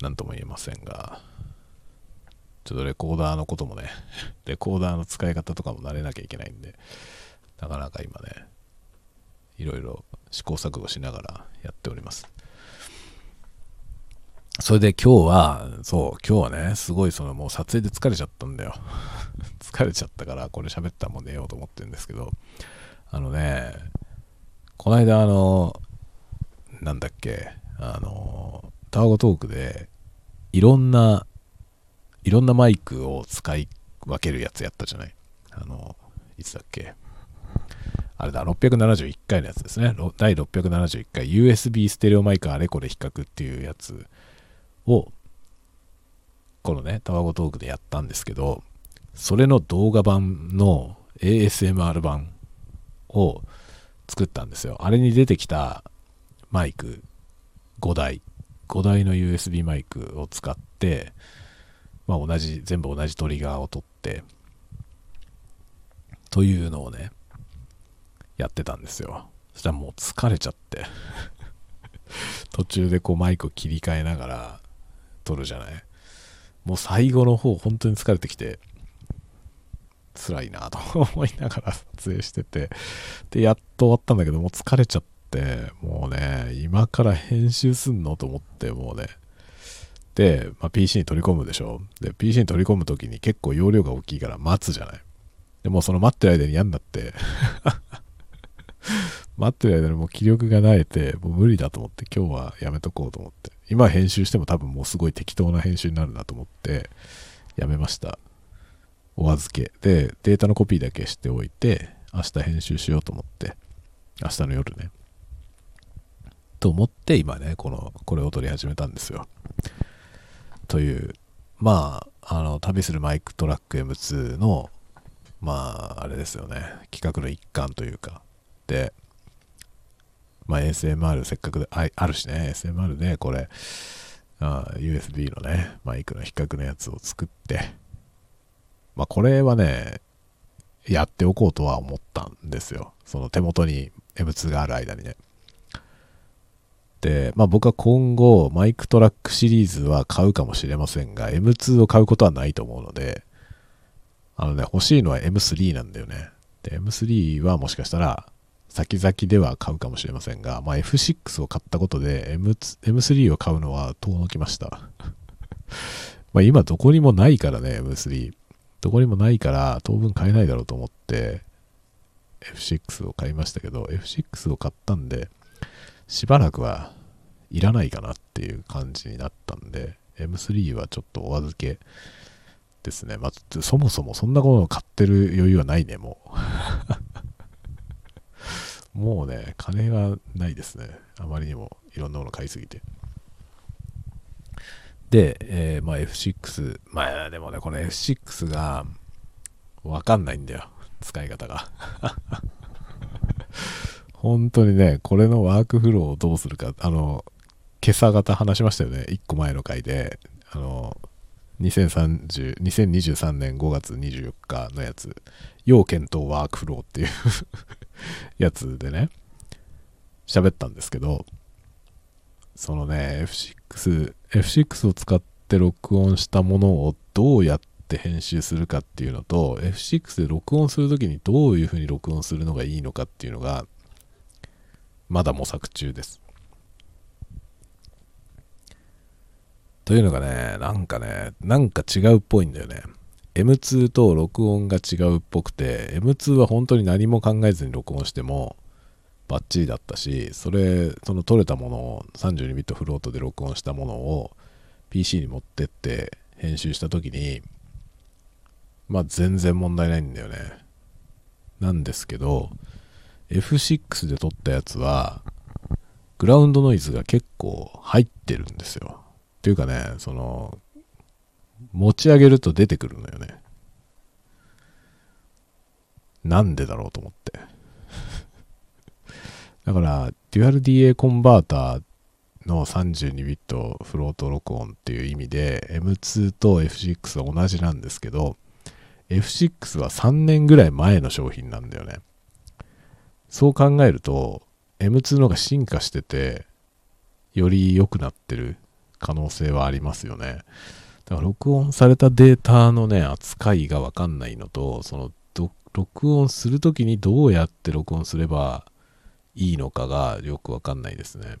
なんとも言えませんが、ちょっとレコーダーのこともね、レコーダーの使い方とかも慣れなきゃいけないんで、なかなか今ね、いろいろ試行錯誤しながらやっております。それで今日は、そう、今日はね、すごいそのもう撮影で疲れちゃったんだよ。疲れちゃったから、これ喋ったらもう寝ようと思ってるんですけど、あのね、この間あの、なんだっけ、あの、タワゴトークで、いろんな、いろんなマイクを使い分けるやつやったじゃない。あの、いつだっけ。あれだ、671回のやつですね。第671回 USB ステレオマイクあれこれ比較っていうやつを、このね、タワゴトークでやったんですけど、それの動画版の ASMR 版を作ったんですよ。あれに出てきたマイク5台、5台の USB マイクを使って、まあ同じ、全部同じトリガーを取って、というのをね、やってたんですよ。そしたらもう疲れちゃって 途中でこうマイクを切り替えながら撮るじゃない？もう最後の方本当に疲れてきて辛いなと 思いながら撮影してて。でやっと終わったんだけどもう疲れちゃってもうね今から編集すんのと思ってもうね。で、まあ、PC に取り込むでしょ。で PC に取り込む時に結構容量が大きいから待つじゃない。でもその待ってる間に嫌になって。待ってる間にもう気力がなえて、もう無理だと思って今日はやめとこうと思って。今編集しても多分もうすごい適当な編集になるなと思ってやめました。お預け。で、データのコピーだけしておいて、明日編集しようと思って、明日の夜ね。と思って今ね、この、これを撮り始めたんですよ。という、まあ、あの、旅するマイクトラック M2 の、まあ、あれですよね、企画の一環というか、で、まあ、ASMR せっかくああるしね、ASMR ね、これ、USB のね、マイクの比較のやつを作って、まあ、これはね、やっておこうとは思ったんですよ。その手元に M2 がある間にね。で、まあ僕は今後、マイクトラックシリーズは買うかもしれませんが、M2 を買うことはないと思うので、あのね、欲しいのは M3 なんだよね。で、M3 はもしかしたら、先々では買うかもしれませんが、まあ、F6 を買ったことで M M3 を買うのは遠のきました。まあ今どこにもないからね、M3。どこにもないから当分買えないだろうと思って、F6 を買いましたけど、F6 を買ったんで、しばらくはいらないかなっていう感じになったんで、M3 はちょっとお預けですね。まあ、そもそもそんなものを買ってる余裕はないね、もう。もうね、金がないですね。あまりにもいろんなもの買いすぎて。で、えー、まあ F6、まあでもね、この F6 がわかんないんだよ。使い方が。本当にね、これのワークフローをどうするか、あの、今朝方話しましたよね。1個前の回で、あの、2030 2023年5月24日のやつ、要検討ワークフローっていうやつでね、喋ったんですけど、そのね、F6、F6 を使って録音したものをどうやって編集するかっていうのと、F6 で録音するときにどういうふうに録音するのがいいのかっていうのが、まだ模索中です。というのがね、なんかね、なんか違うっぽいんだよね。M2 と録音が違うっぽくて、M2 は本当に何も考えずに録音しても、バッチリだったし、それ、その撮れたものを32ビットフロートで録音したものを PC に持ってって編集した時に、まあ全然問題ないんだよね。なんですけど、F6 で撮ったやつは、グラウンドノイズが結構入ってるんですよ。っていうかね、その、持ち上げると出てくるのよね。なんでだろうと思って。だから、デュアル DA コンバーターの32ビットフロート録音っていう意味で M2 と F6 は同じなんですけど F6 は3年ぐらい前の商品なんだよね。そう考えると M2 の方が進化しててより良くなってる可能性はありますよね。録音されたデータのね、扱いがわかんないのと、その、録音するときにどうやって録音すればいいのかがよくわかんないですね。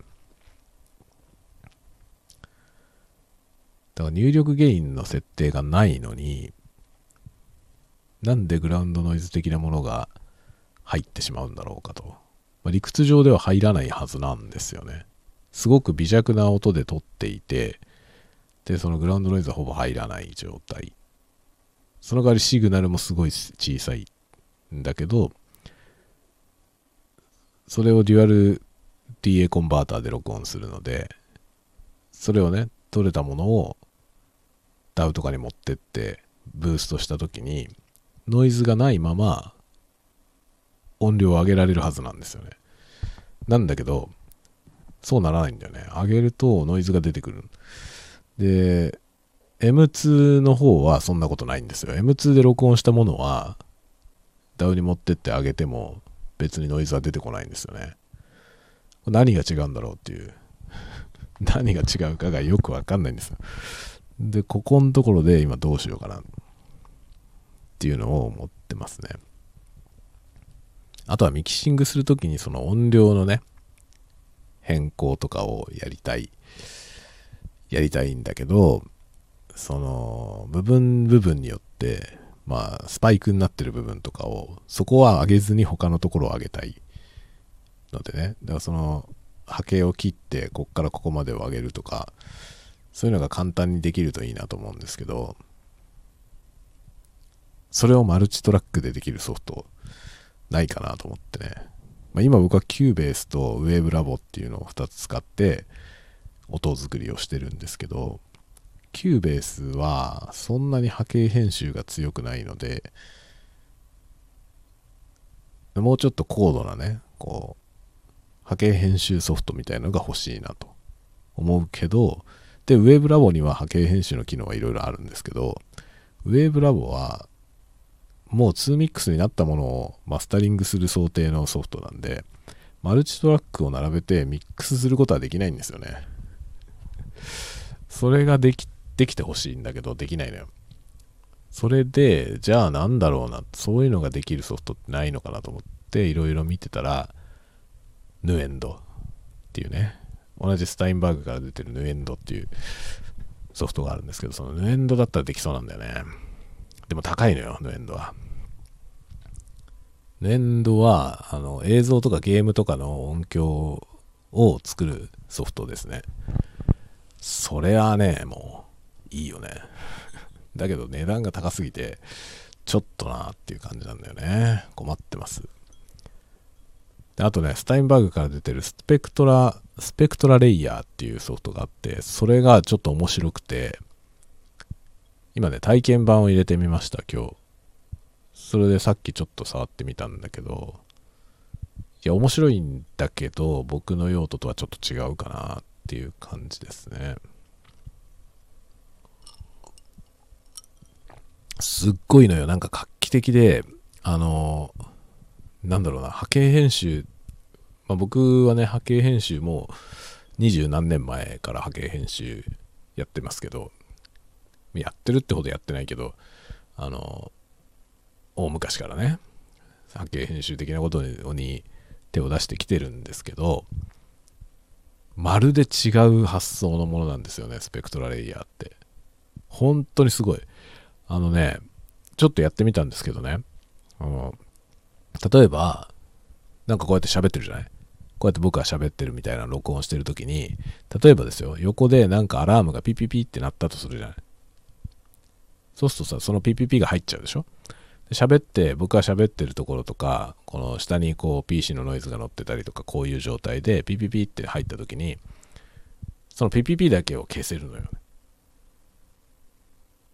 だから入力原因の設定がないのに、なんでグラウンドノイズ的なものが入ってしまうんだろうかと。まあ、理屈上では入らないはずなんですよね。すごく微弱な音で撮っていて、で、そのグラウンドノイズはほぼ入らない状態。その代わりシグナルもすごい小さいんだけど、それをデュアル DA コンバーターで録音するので、それをね、撮れたものを DAW とかに持ってってブーストした時にノイズがないまま音量を上げられるはずなんですよね。なんだけど、そうならないんだよね。上げるとノイズが出てくる。で、M2 の方はそんなことないんですよ。M2 で録音したものは DAW に持ってって上げても別にノイズは出てこないんですよね。何が違うんだろうっていう。何が違うかがよくわかんないんですよ。で、ここのところで今どうしようかなっていうのを思ってますね。あとはミキシングするときにその音量のね、変更とかをやりたい、やりたいんだけど、その部分部分によって、まあ、スパイクになってる部分とかを、そこは上げずに他のところを上げたいのでね、だからその波形を切って、こっからここまでを上げるとか、そういうのが簡単にできるといいなと思うんですけど、それをマルチトラックでできるソフトないかなと思ってね。まあ、今僕は Cubase と Wave Labo っていうのを2つ使って音作りをしてるんですけど、Cubase はそんなに波形編集が強くないので、もうちょっと高度なね、こう、波形編集ソフトみたいなのが欲しいなと思うけど、で、Wave Labo には波形編集の機能はいろいろあるんですけど、Wave Labo はもう2ミックスになったものをマスタリングする想定のソフトなんで、マルチトラックを並べてミックスすることはできないんですよね。それができ、できてほしいんだけど、できないのよ。それで、じゃあなんだろうな、そういうのができるソフトってないのかなと思って、いろいろ見てたら、ヌエンドっていうね、同じスタインバーグから出てるヌエンドっていうソフトがあるんですけど、そのヌエンドだったらできそうなんだよね。でも高いのよ、ヌエンドは。粘土はあの映像とかゲームとかの音響を作るソフトですね。それはね、もういいよね。だけど値段が高すぎて、ちょっとなっていう感じなんだよね。困ってます。であとね、スタインバーグから出てるスペクトラ、スペクトラレイヤーっていうソフトがあって、それがちょっと面白くて、今ね、体験版を入れてみました、今日。それでさっきちょっと触ってみたんだけど、いや、面白いんだけど、僕の用途とはちょっと違うかなっっていう感じですね。すっごいのよ。なんか画期的で、あの、なんだろうな、波形編集、まあ、僕はね、波形編集も二十何年前から波形編集やってますけど、やってるってほどやってないけど、あの、大昔からね、波形編集的なことに手を出してきてるんですけど、まるで違う発想のものなんですよね、スペクトラレイヤーって。本当にすごい。あのね、ちょっとやってみたんですけどね、あの、例えば、なんかこうやって喋ってるじゃない？こうやって僕が喋ってるみたいな録音してる時に、例えばですよ、横でなんかアラームがピピピって鳴ったとするじゃない？そうするとさ、そのピピピが入っちゃうでしょ？喋って、僕が喋ってるところとか、この下にこう PC のノイズが乗ってたりとか、こういう状態でピピピって入った時に、そのピピピだけを消せるのよね。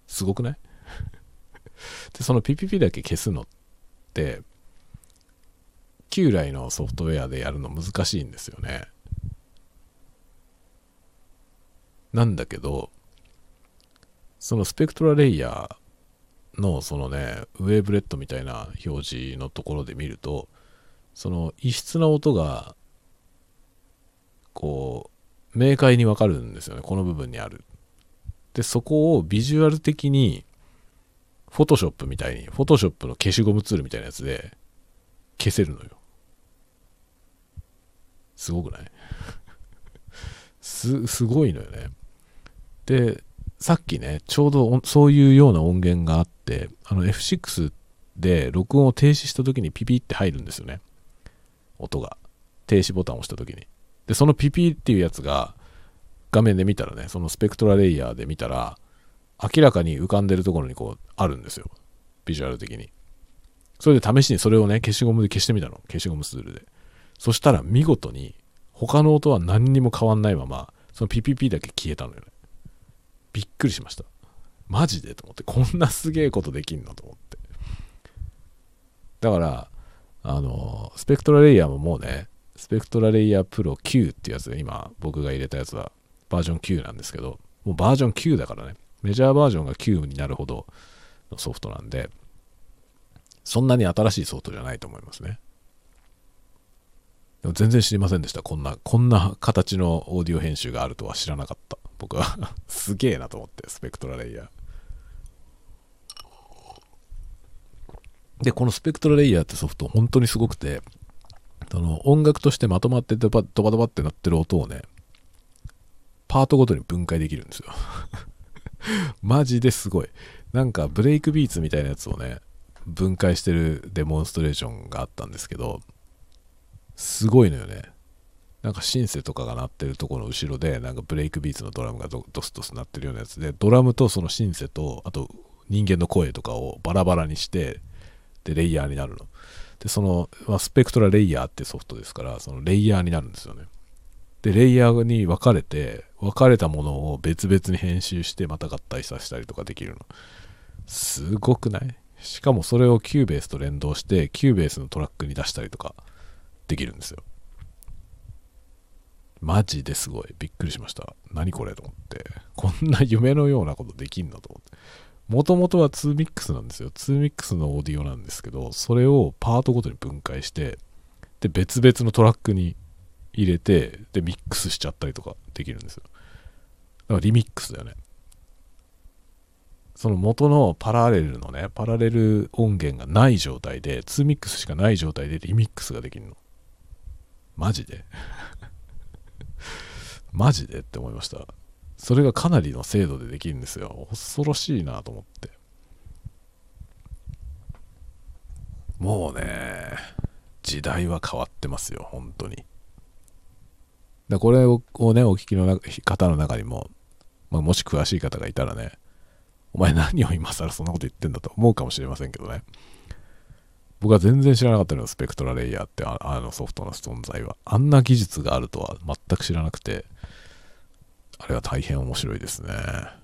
すごくない？で、その PPP だけ消すのって、旧来のソフトウェアでやるの難しいんですよね。なんだけど、そのスペクトラレイヤーのそのね、ウェーブレッドみたいな表示のところで見ると、その異質な音が、こう、明快にわかるんですよね。この部分にある。で、そこをビジュアル的にフォトショップみたいに、フォトショップの消しゴムツールみたいなやつで消せるのよ。すごくない？す、すごいのよね。で、さっきね、ちょうどそういうような音源があって、あの F6 で録音を停止した時にピピって入るんですよね。音が。停止ボタンを押した時に。で、そのピピっていうやつが画面で見たらね、そのスペクトラレイヤーで見たら、明らかに浮かんでるところにこうあるんですよ。ビジュアル的に。それで試しにそれをね、消しゴムで消してみたの。消しゴムツールで。そしたら見事に他の音は何にも変わんないまま、そのピピピだけ消えたのよね。びっくりしました。マジでと思って、こんなすげえことできんのと思って。だから、あの、スペクトラレイヤーももうね、スペクトラレイヤープロ9っていうやつで今僕が入れたやつはバージョン9なんですけど、もうバージョン9だからね。メジャーバージョンが9になるほどのソフトなんで、そんなに新しいソフトじゃないと思いますね。でも全然知りませんでした。こんな、こんな形のオーディオ編集があるとは知らなかった。僕は すげえなと思って、スペクトラレイヤー。で、このスペクトラレイヤーってソフト、本当にすごくて、その音楽としてまとまってドバドバドバってなってる音をね、パートごとに分解できるんですよ マジですごい。なんかブレイクビーツみたいなやつをね、分解してるデモンストレーションがあったんですけど、すごいのよね。なんかシンセとかが鳴ってるところの後ろで、なんかブレイクビーツのドラムがドスドス鳴ってるようなやつで、ドラムとそのシンセと、あと人間の声とかをバラバラにして、で、レイヤーになるの。で、その、まあ、スペクトラレイヤーってソフトですから、そのレイヤーになるんですよね。で、レイヤーに分かれて、分かれたものを別々に編集してまた合体させたりとかできるの。すごくない？しかもそれをキューベースと連動して、キューベースのトラックに出したりとかできるんですよ。マジですごい。びっくりしました。何これと思って。こんな夢のようなことできんのと思って。もともとは2ミックスなんですよ。2ミックスのオーディオなんですけど、それをパートごとに分解して、で、別々のトラックに入れて、で、ミックスしちゃったりとかできるんですよ。だからリミックスだよね。その元のパラレルのね、パラレル音源がない状態で、2ミックスしかない状態でリミックスができるの。マジで？マジで？って思いました。それがかなりの精度でできるんですよ。恐ろしいなと思って。もうね、時代は変わってますよ、本当に。だこれをね、お聞きの方の中にも、まあ、もし詳しい方がいたらね、お前何を今更そんなこと言ってんだと思うかもしれませんけどね。僕は全然知らなかったのよ、スペクトラレイヤーってああのソフトの存在は。あんな技術があるとは全く知らなくて、あれは大変面白いですね。だか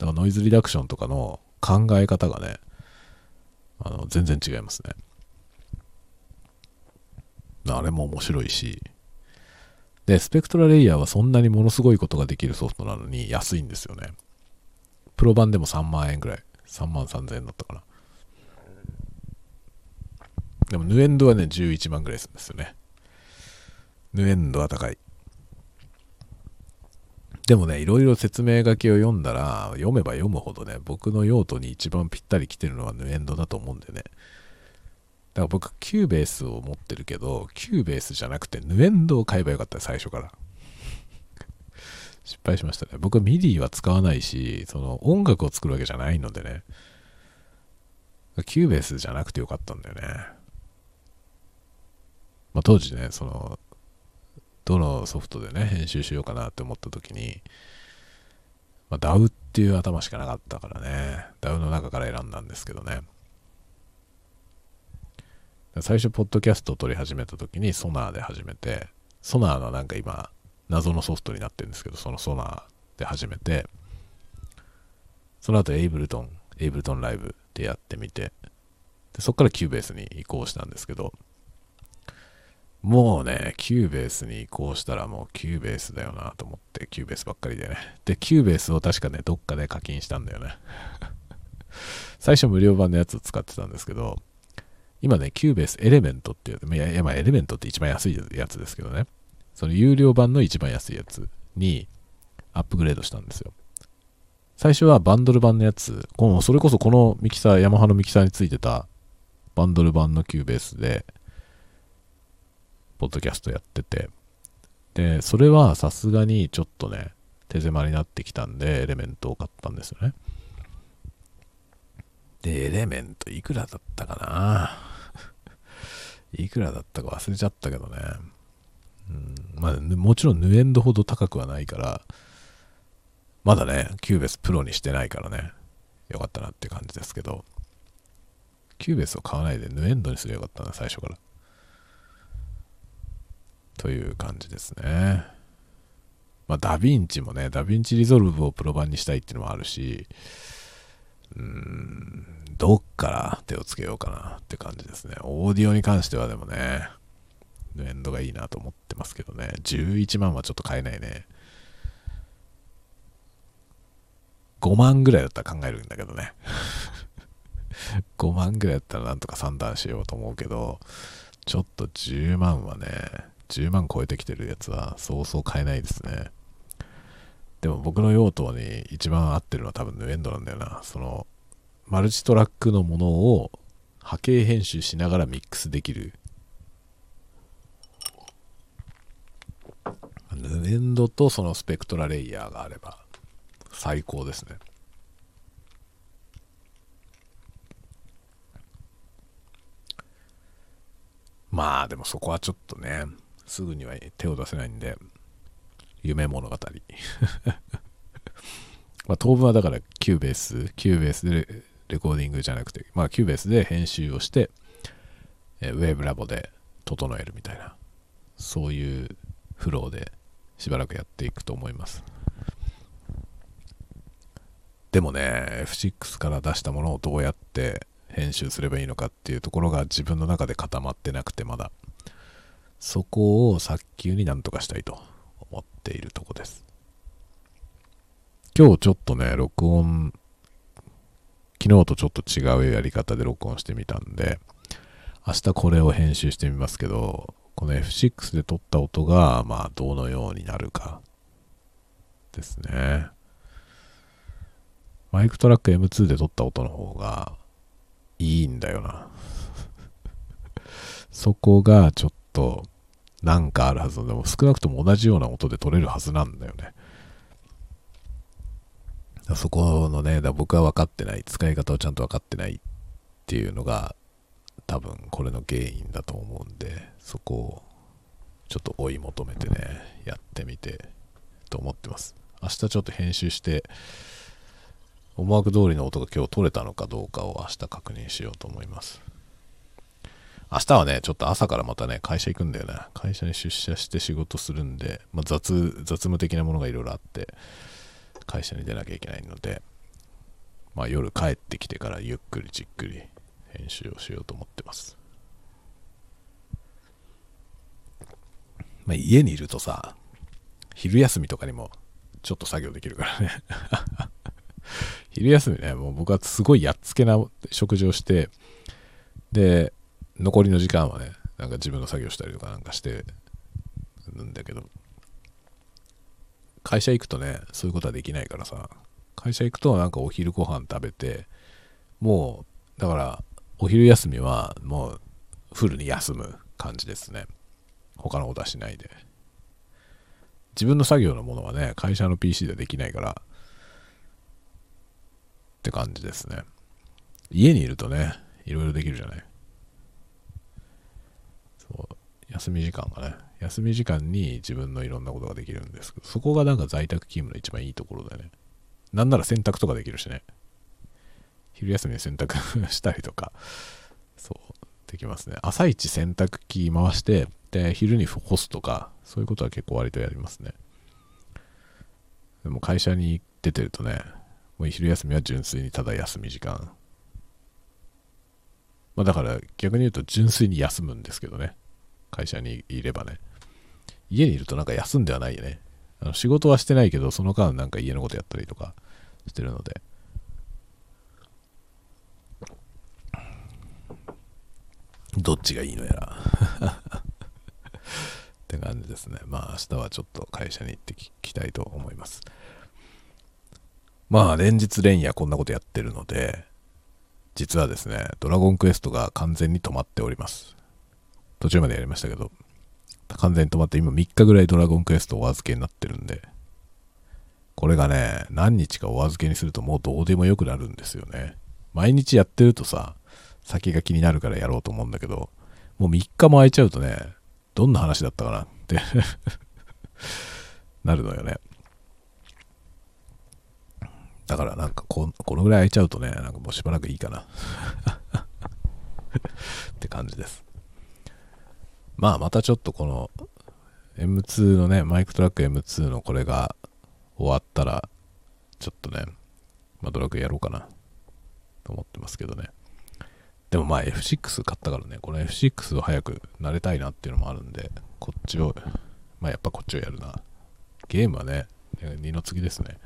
らノイズリダクションとかの考え方がね、あの全然違いますね。あれも面白いし、で、スペクトラレイヤーはそんなにものすごいことができるソフトなのに安いんですよね。プロ版でも3万円ぐらい。3万3000円だったかな。でも、ヌエンドはね、11万ぐらいするんですよね。ヌエンドは高い。でもね、いろいろ説明書きを読んだら、読めば読むほどね、僕の用途に一番ぴったり来てるのはヌエンドだと思うんでね。だから僕、キューベースを持ってるけど、キューベースじゃなくてヌエンドを買えばよかった最初から。失敗しましたね。僕は MIDI は使わないし、その音楽を作るわけじゃないのでね。キューベースじゃなくてよかったんだよね。まあ、当時ね、その、どのソフトでね、編集しようかなって思った時に、まあ、DAW っていう頭しかなかったからね、DAW の中から選んだんですけどね。最初、ポッドキャストを録り始めた時にソナーで始めて、SONARのなんか今、謎のソフトになってるんですけど、その SONARで始めて、その後 Ableton、Ableton Liveでやってみて、でそこから Cubaseに移行したんですけど、もうね、 Cubaseに移行したらもう Cubaseだよなと思って、 Cubaseばっかりでね。で、 Cubaseを確かね、どっかで課金したんだよね。最初無料版のやつを使ってたんですけど、今ね、 Cubase Elementっていう、いや、いやまあ Elementって一番安いやつですけどね。その有料版の一番安いやつにアップグレードしたんですよ。最初はバンドル版のやつ、このそれこそこのミキサー、ヤマハのミキサーについてたバンドル版の Cubaseで、ポッドキャストやってて、で、それはさすがにちょっとね、手狭になってきたんで、 Elementを買ったんですよね。で、 Elementいくらだったかな？いくらだったか忘れちゃったけどね。うん、まあ、もちろん Nuendoほど高くはないから、まだね、 Cubase Proにしてないからね、よかったなって感じですけど、 Cubaseを買わないで Nuendoにすればよかったな、最初から。という感じですね。まあ、ダヴィンチもね、 DaVinci Resolveをプロ版にしたいっていうのもあるし、うーん、どっから手をつけようかなって感じですね。オーディオに関してはでもね、エンドがいいなと思ってますけどね。11万はちょっと買えないね。5万ぐらいだったら考えるんだけどね。5万ぐらいだったらなんとか算段しようと思うけど、ちょっと10万はね、10万超えてきてるやつはそうそう買えないですね。でも僕の用途に一番合ってるのは多分ヌエンドなんだよな。その、マルチトラックのものを波形編集しながらミックスできるヌエンドとそのスペクトラレイヤーがあれば最高ですね。まあでもそこはちょっとね、すぐには手を出せないんで、夢物語。まあ当分はだから Cubase、Cubaseでレコーディングじゃなくて、まあ Cubaseで編集をして、え WaveLabで整えるみたいな、そういうフローでしばらくやっていくと思いますでもね F6 から出したものをどうやって編集すればいいのかっていうところが自分の中で固まってなくてまだそこを早急になんとかしたいと思っているとこです今日ちょっとね録音昨日とちょっと違うやり方で録音してみたんで明日これを編集してみますけどこの F6 で撮った音が、まあ、どのようになるかですね。マイクトラック M2 で撮った音の方がいいんだよな。そこがちょっとなんかあるはずでも少なくとも同じような音で撮れるはずなんだよね。そこのね、だ僕は分かってない、使い方をちゃんと分かってないっていうのが多分これの原因だと思うんでそこをちょっと追い求めてねやってみてと思ってます。明日ちょっと編集して思惑通りの音が今日取れたのかどうかを明日確認しようと思います。明日はね、ちょっと朝からまたね、会社行くんだよね。会社に出社して仕事するんで、まあ、雑、雑務的なものがいろいろあって、会社に出なきゃいけないので、まあ、夜帰ってきてからゆっくりじっくり編集をしようと思ってます。まあ、家にいるとさ、昼休みとかにもちょっと作業できるからね 昼休みね、もう僕はすごいやっつけな食事をして、で、残りの時間はね、なんか自分の作業したりとかなんかしてるんだけど、会社行くとね、そういうことはできないからさ、会社行くとなんかお昼ご飯食べて、もう、だからお昼休みはもうフルに休む感じですね。他のことはしないで。自分の作業のものはね、会社の PC でできないから、って感じですね。家にいるとね、いろいろできるじゃない。休み時間がね、休み時間に自分のいろんなことができるんですけど、そこがなんか在宅勤務の一番いいところだよね。なんなら洗濯とかできるしね。昼休みに洗濯 したりとか、そう、できますね。朝一洗濯機回して、で、昼に干すとか、そういうことは結構割とやりますね。でも会社に出てるとね、もう昼休みは純粋にただ休み時間まあ、だから逆に言うと純粋に休むんですけどね。会社にいればね。家にいるとなんか休んではないよね。あの仕事はしてないけど、その間なんか家のことやったりとかしてるので。どっちがいいのやら って感じですね。まあ明日はちょっと会社に行ってきたいと思います。まあ連日連夜こんなことやってるので、実はですね、ドラゴンクエストが完全に止まっております。途中までやりましたけど、完全に止まって今3日ぐらいドラゴンクエストお預けになってるんで、これがね、何日かお預けにするともうどうでもよくなるんですよね。毎日やってるとさ、先が気になるからやろうと思うんだけど、もう3日も空いちゃうとね、どんな話だったかなって なるのよね。だからなんかここのぐらい空いちゃうとね、なんかもうしばらくいいかな って感じです。まあまたちょっとこの M2 のね、マイクトラック M2 のこれが終わったら、ちょっとね、まあドラクエやろうかなと思ってますけどね。でもまあ F6 買ったからね、この F6 を早く慣れたいなっていうのもあるんで、こっちを、まあやっぱこっちをやるな。ゲームはね、二の次ですね。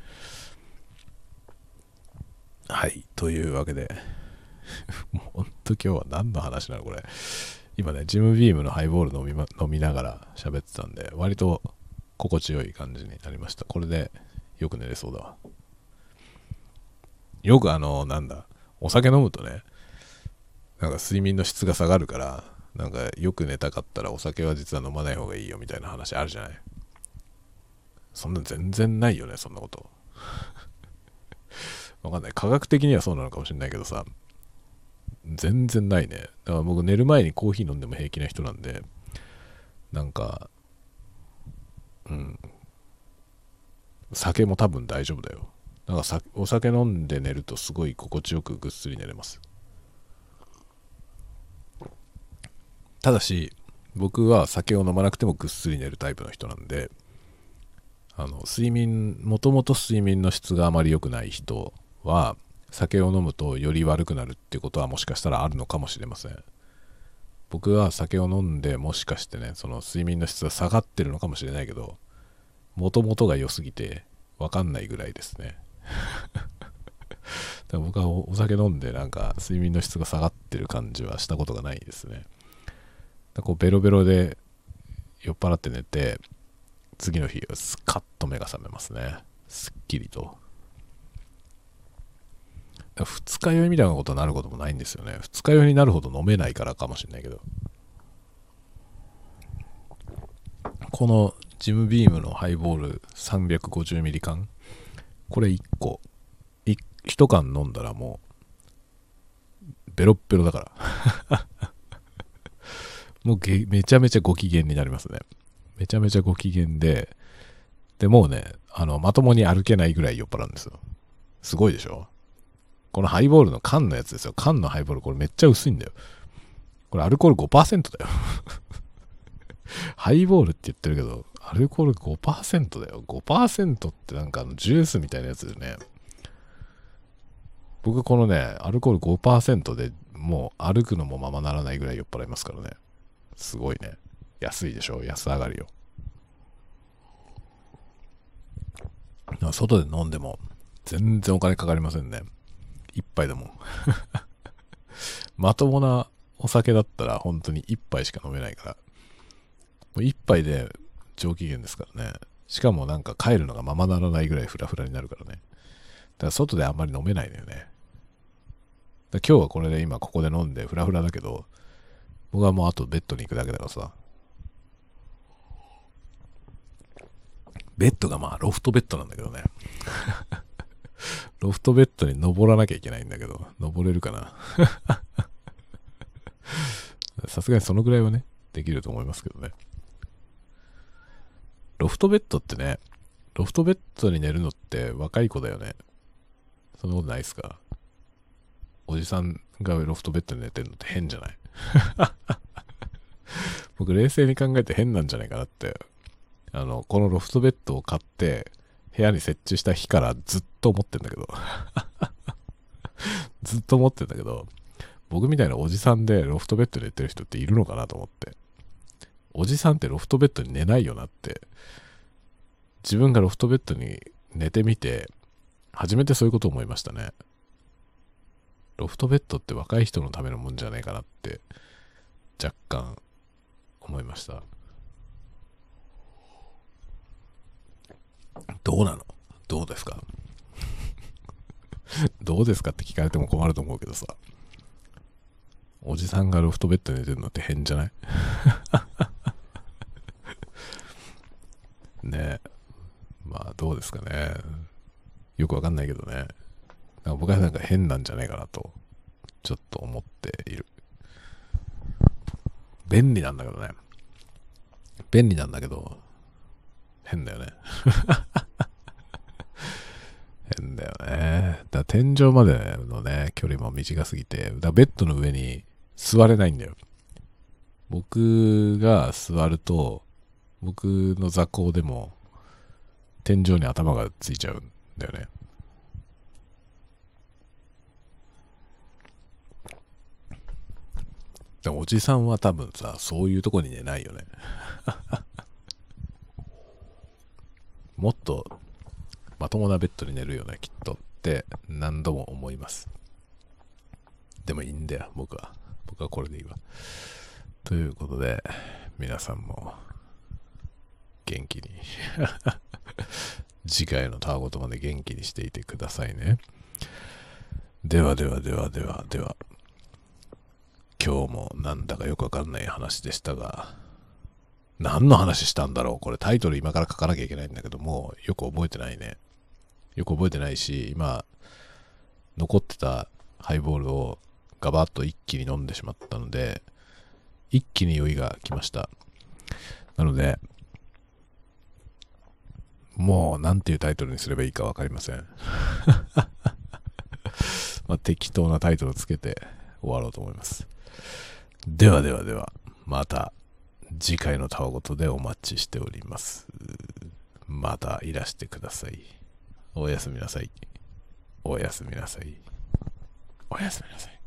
はい。というわけで、もうほんと今日は何の話なのこれ。今ね、ジムビームのハイボール飲み,、ま、飲みながら喋ってたんで、割と心地よい感じになりました。これでよく寝れそうだわ。よくあの、なんだ、お酒飲むとね、なんか睡眠の質が下がるから、なんかよく寝たかったらお酒は実は飲まない方がいいよみたいな話あるじゃない。そんな全然ないよね、そんなこと。わかんない。科学的にはそうなのかもしれないけどさ、全然ないね。だから僕寝る前にコーヒー飲んでも平気な人なんで、なんか、うん。酒も多分大丈夫だよ。なんかさお酒飲んで寝るとすごい心地よくぐっすり寝れます。ただし、僕は酒を飲まなくてもぐっすり寝るタイプの人なんで、あの睡眠もともと睡眠の質があまり良くない人は酒を飲むとより悪くなるっていうことはもしかしたらあるのかもしれません。僕は酒を飲んでもしかしてねその睡眠の質が下がってるのかもしれないけどもともとが良すぎて分かんないぐらいですね。だ僕はお酒飲んでなんか睡眠の質が下がってる感じはしたことがないですね。こうベロベロで酔っ払って寝て次の日はスカッと目が覚めますね。すっきりと。二日酔いみたいなことになることもないんですよね。二日酔いになるほど飲めないからかもしれないけど。このジムビームのハイボール 350ml 缶、これ1個、1缶飲んだらもう、ベロッベロだから。もうげめちゃめちゃご機嫌になりますね。めちゃめちゃご機嫌で、で、もうね、あの、まともに歩けないぐらい酔っ払うんですよ。すごいでしょ？このハイボールの缶のやつですよ。缶のハイボール、これめっちゃ薄いんだよ。これアルコール5%だよ。ハイボールって言ってるけど、アルコール5%だよ。5%ってなんかあのジュースみたいなやつでね。僕このね、アルコール5%でもう歩くのもままならないぐらい酔っ払いますからね。すごいね。安いでしょ？安上がりよ。外で飲んでも全然お金かかりませんね。一杯でも。まともなお酒だったら本当に一杯しか飲めないから。もう一杯で上機嫌ですからね。しかもなんか帰るのがままならないぐらいフラフラになるからね。だから外であんまり飲めないのよね。今日はこれで今ここで飲んでフラフラだけど、僕はもうあとベッドに行くだけだからさ。ベッドがまあロフトベッドなんだけどね。ロフトベッドに登らなきゃいけないんだけど、登れるかな？さすがにそのぐらいはね、できると思いますけどね。ロフトベッドってね、ロフトベッドに寝るのって若い子だよね。そんなことないですか？おじさんがロフトベッドに寝てるのって変じゃない？僕冷静に考えて変なんじゃないかなってあのこのロフトベッドを買って部屋に設置した日からずっと思ってんだけど。ずっと思ってんだけど僕みたいなおじさんでロフトベッドで寝てる人っているのかなと思って。おじさんってロフトベッドに寝ないよなって。自分がロフトベッドに寝てみて初めてそういうことを思いましたね。ロフトベッドって若い人のためのもんじゃないかなって若干思いました。どうなの？どうですか？どうですかって聞かれても困ると思うけどさ。おじさんがロフトベッドに寝てるのって変じゃない？ねえ。まあどうですかね。よくわかんないけどね。なんか僕はなんか変なんじゃないかなと、ちょっと思っている。便利なんだけどね。便利なんだけど、変だよね。変だよね。だ天井までのね、距離も短すぎて、だベッドの上に座れないんだよ。僕が座ると、僕の座高でも天井に頭がついちゃうんだよね。おじさんは多分さ、そういうとこに寝ないよね。もっとまともなベッドに寝るよね、きっとって何度も思います。でもいいんだよ、僕は。僕はこれでいいわ。ということで、皆さんも元気に 次回のタワごとまで元気にしていてくださいね。ではではではではでは。今日もなんだかよくわかんない話でしたが、何の話したんだろう？これタイトル今から書かなきゃいけないんだけども、よく覚えてないね。よく覚えてないし、今、残ってたハイボールをガバッと一気に飲んでしまったので、一気に酔いが来ました。なので、もう何ていうタイトルにすればいいか分かりません。まあ、適当なタイトルをつけて終わろうと思います。ではではでは、また次回のたわごとでお待ちしております。またいらしてください。おやすみなさい。おやすみなさい。おやすみなさい。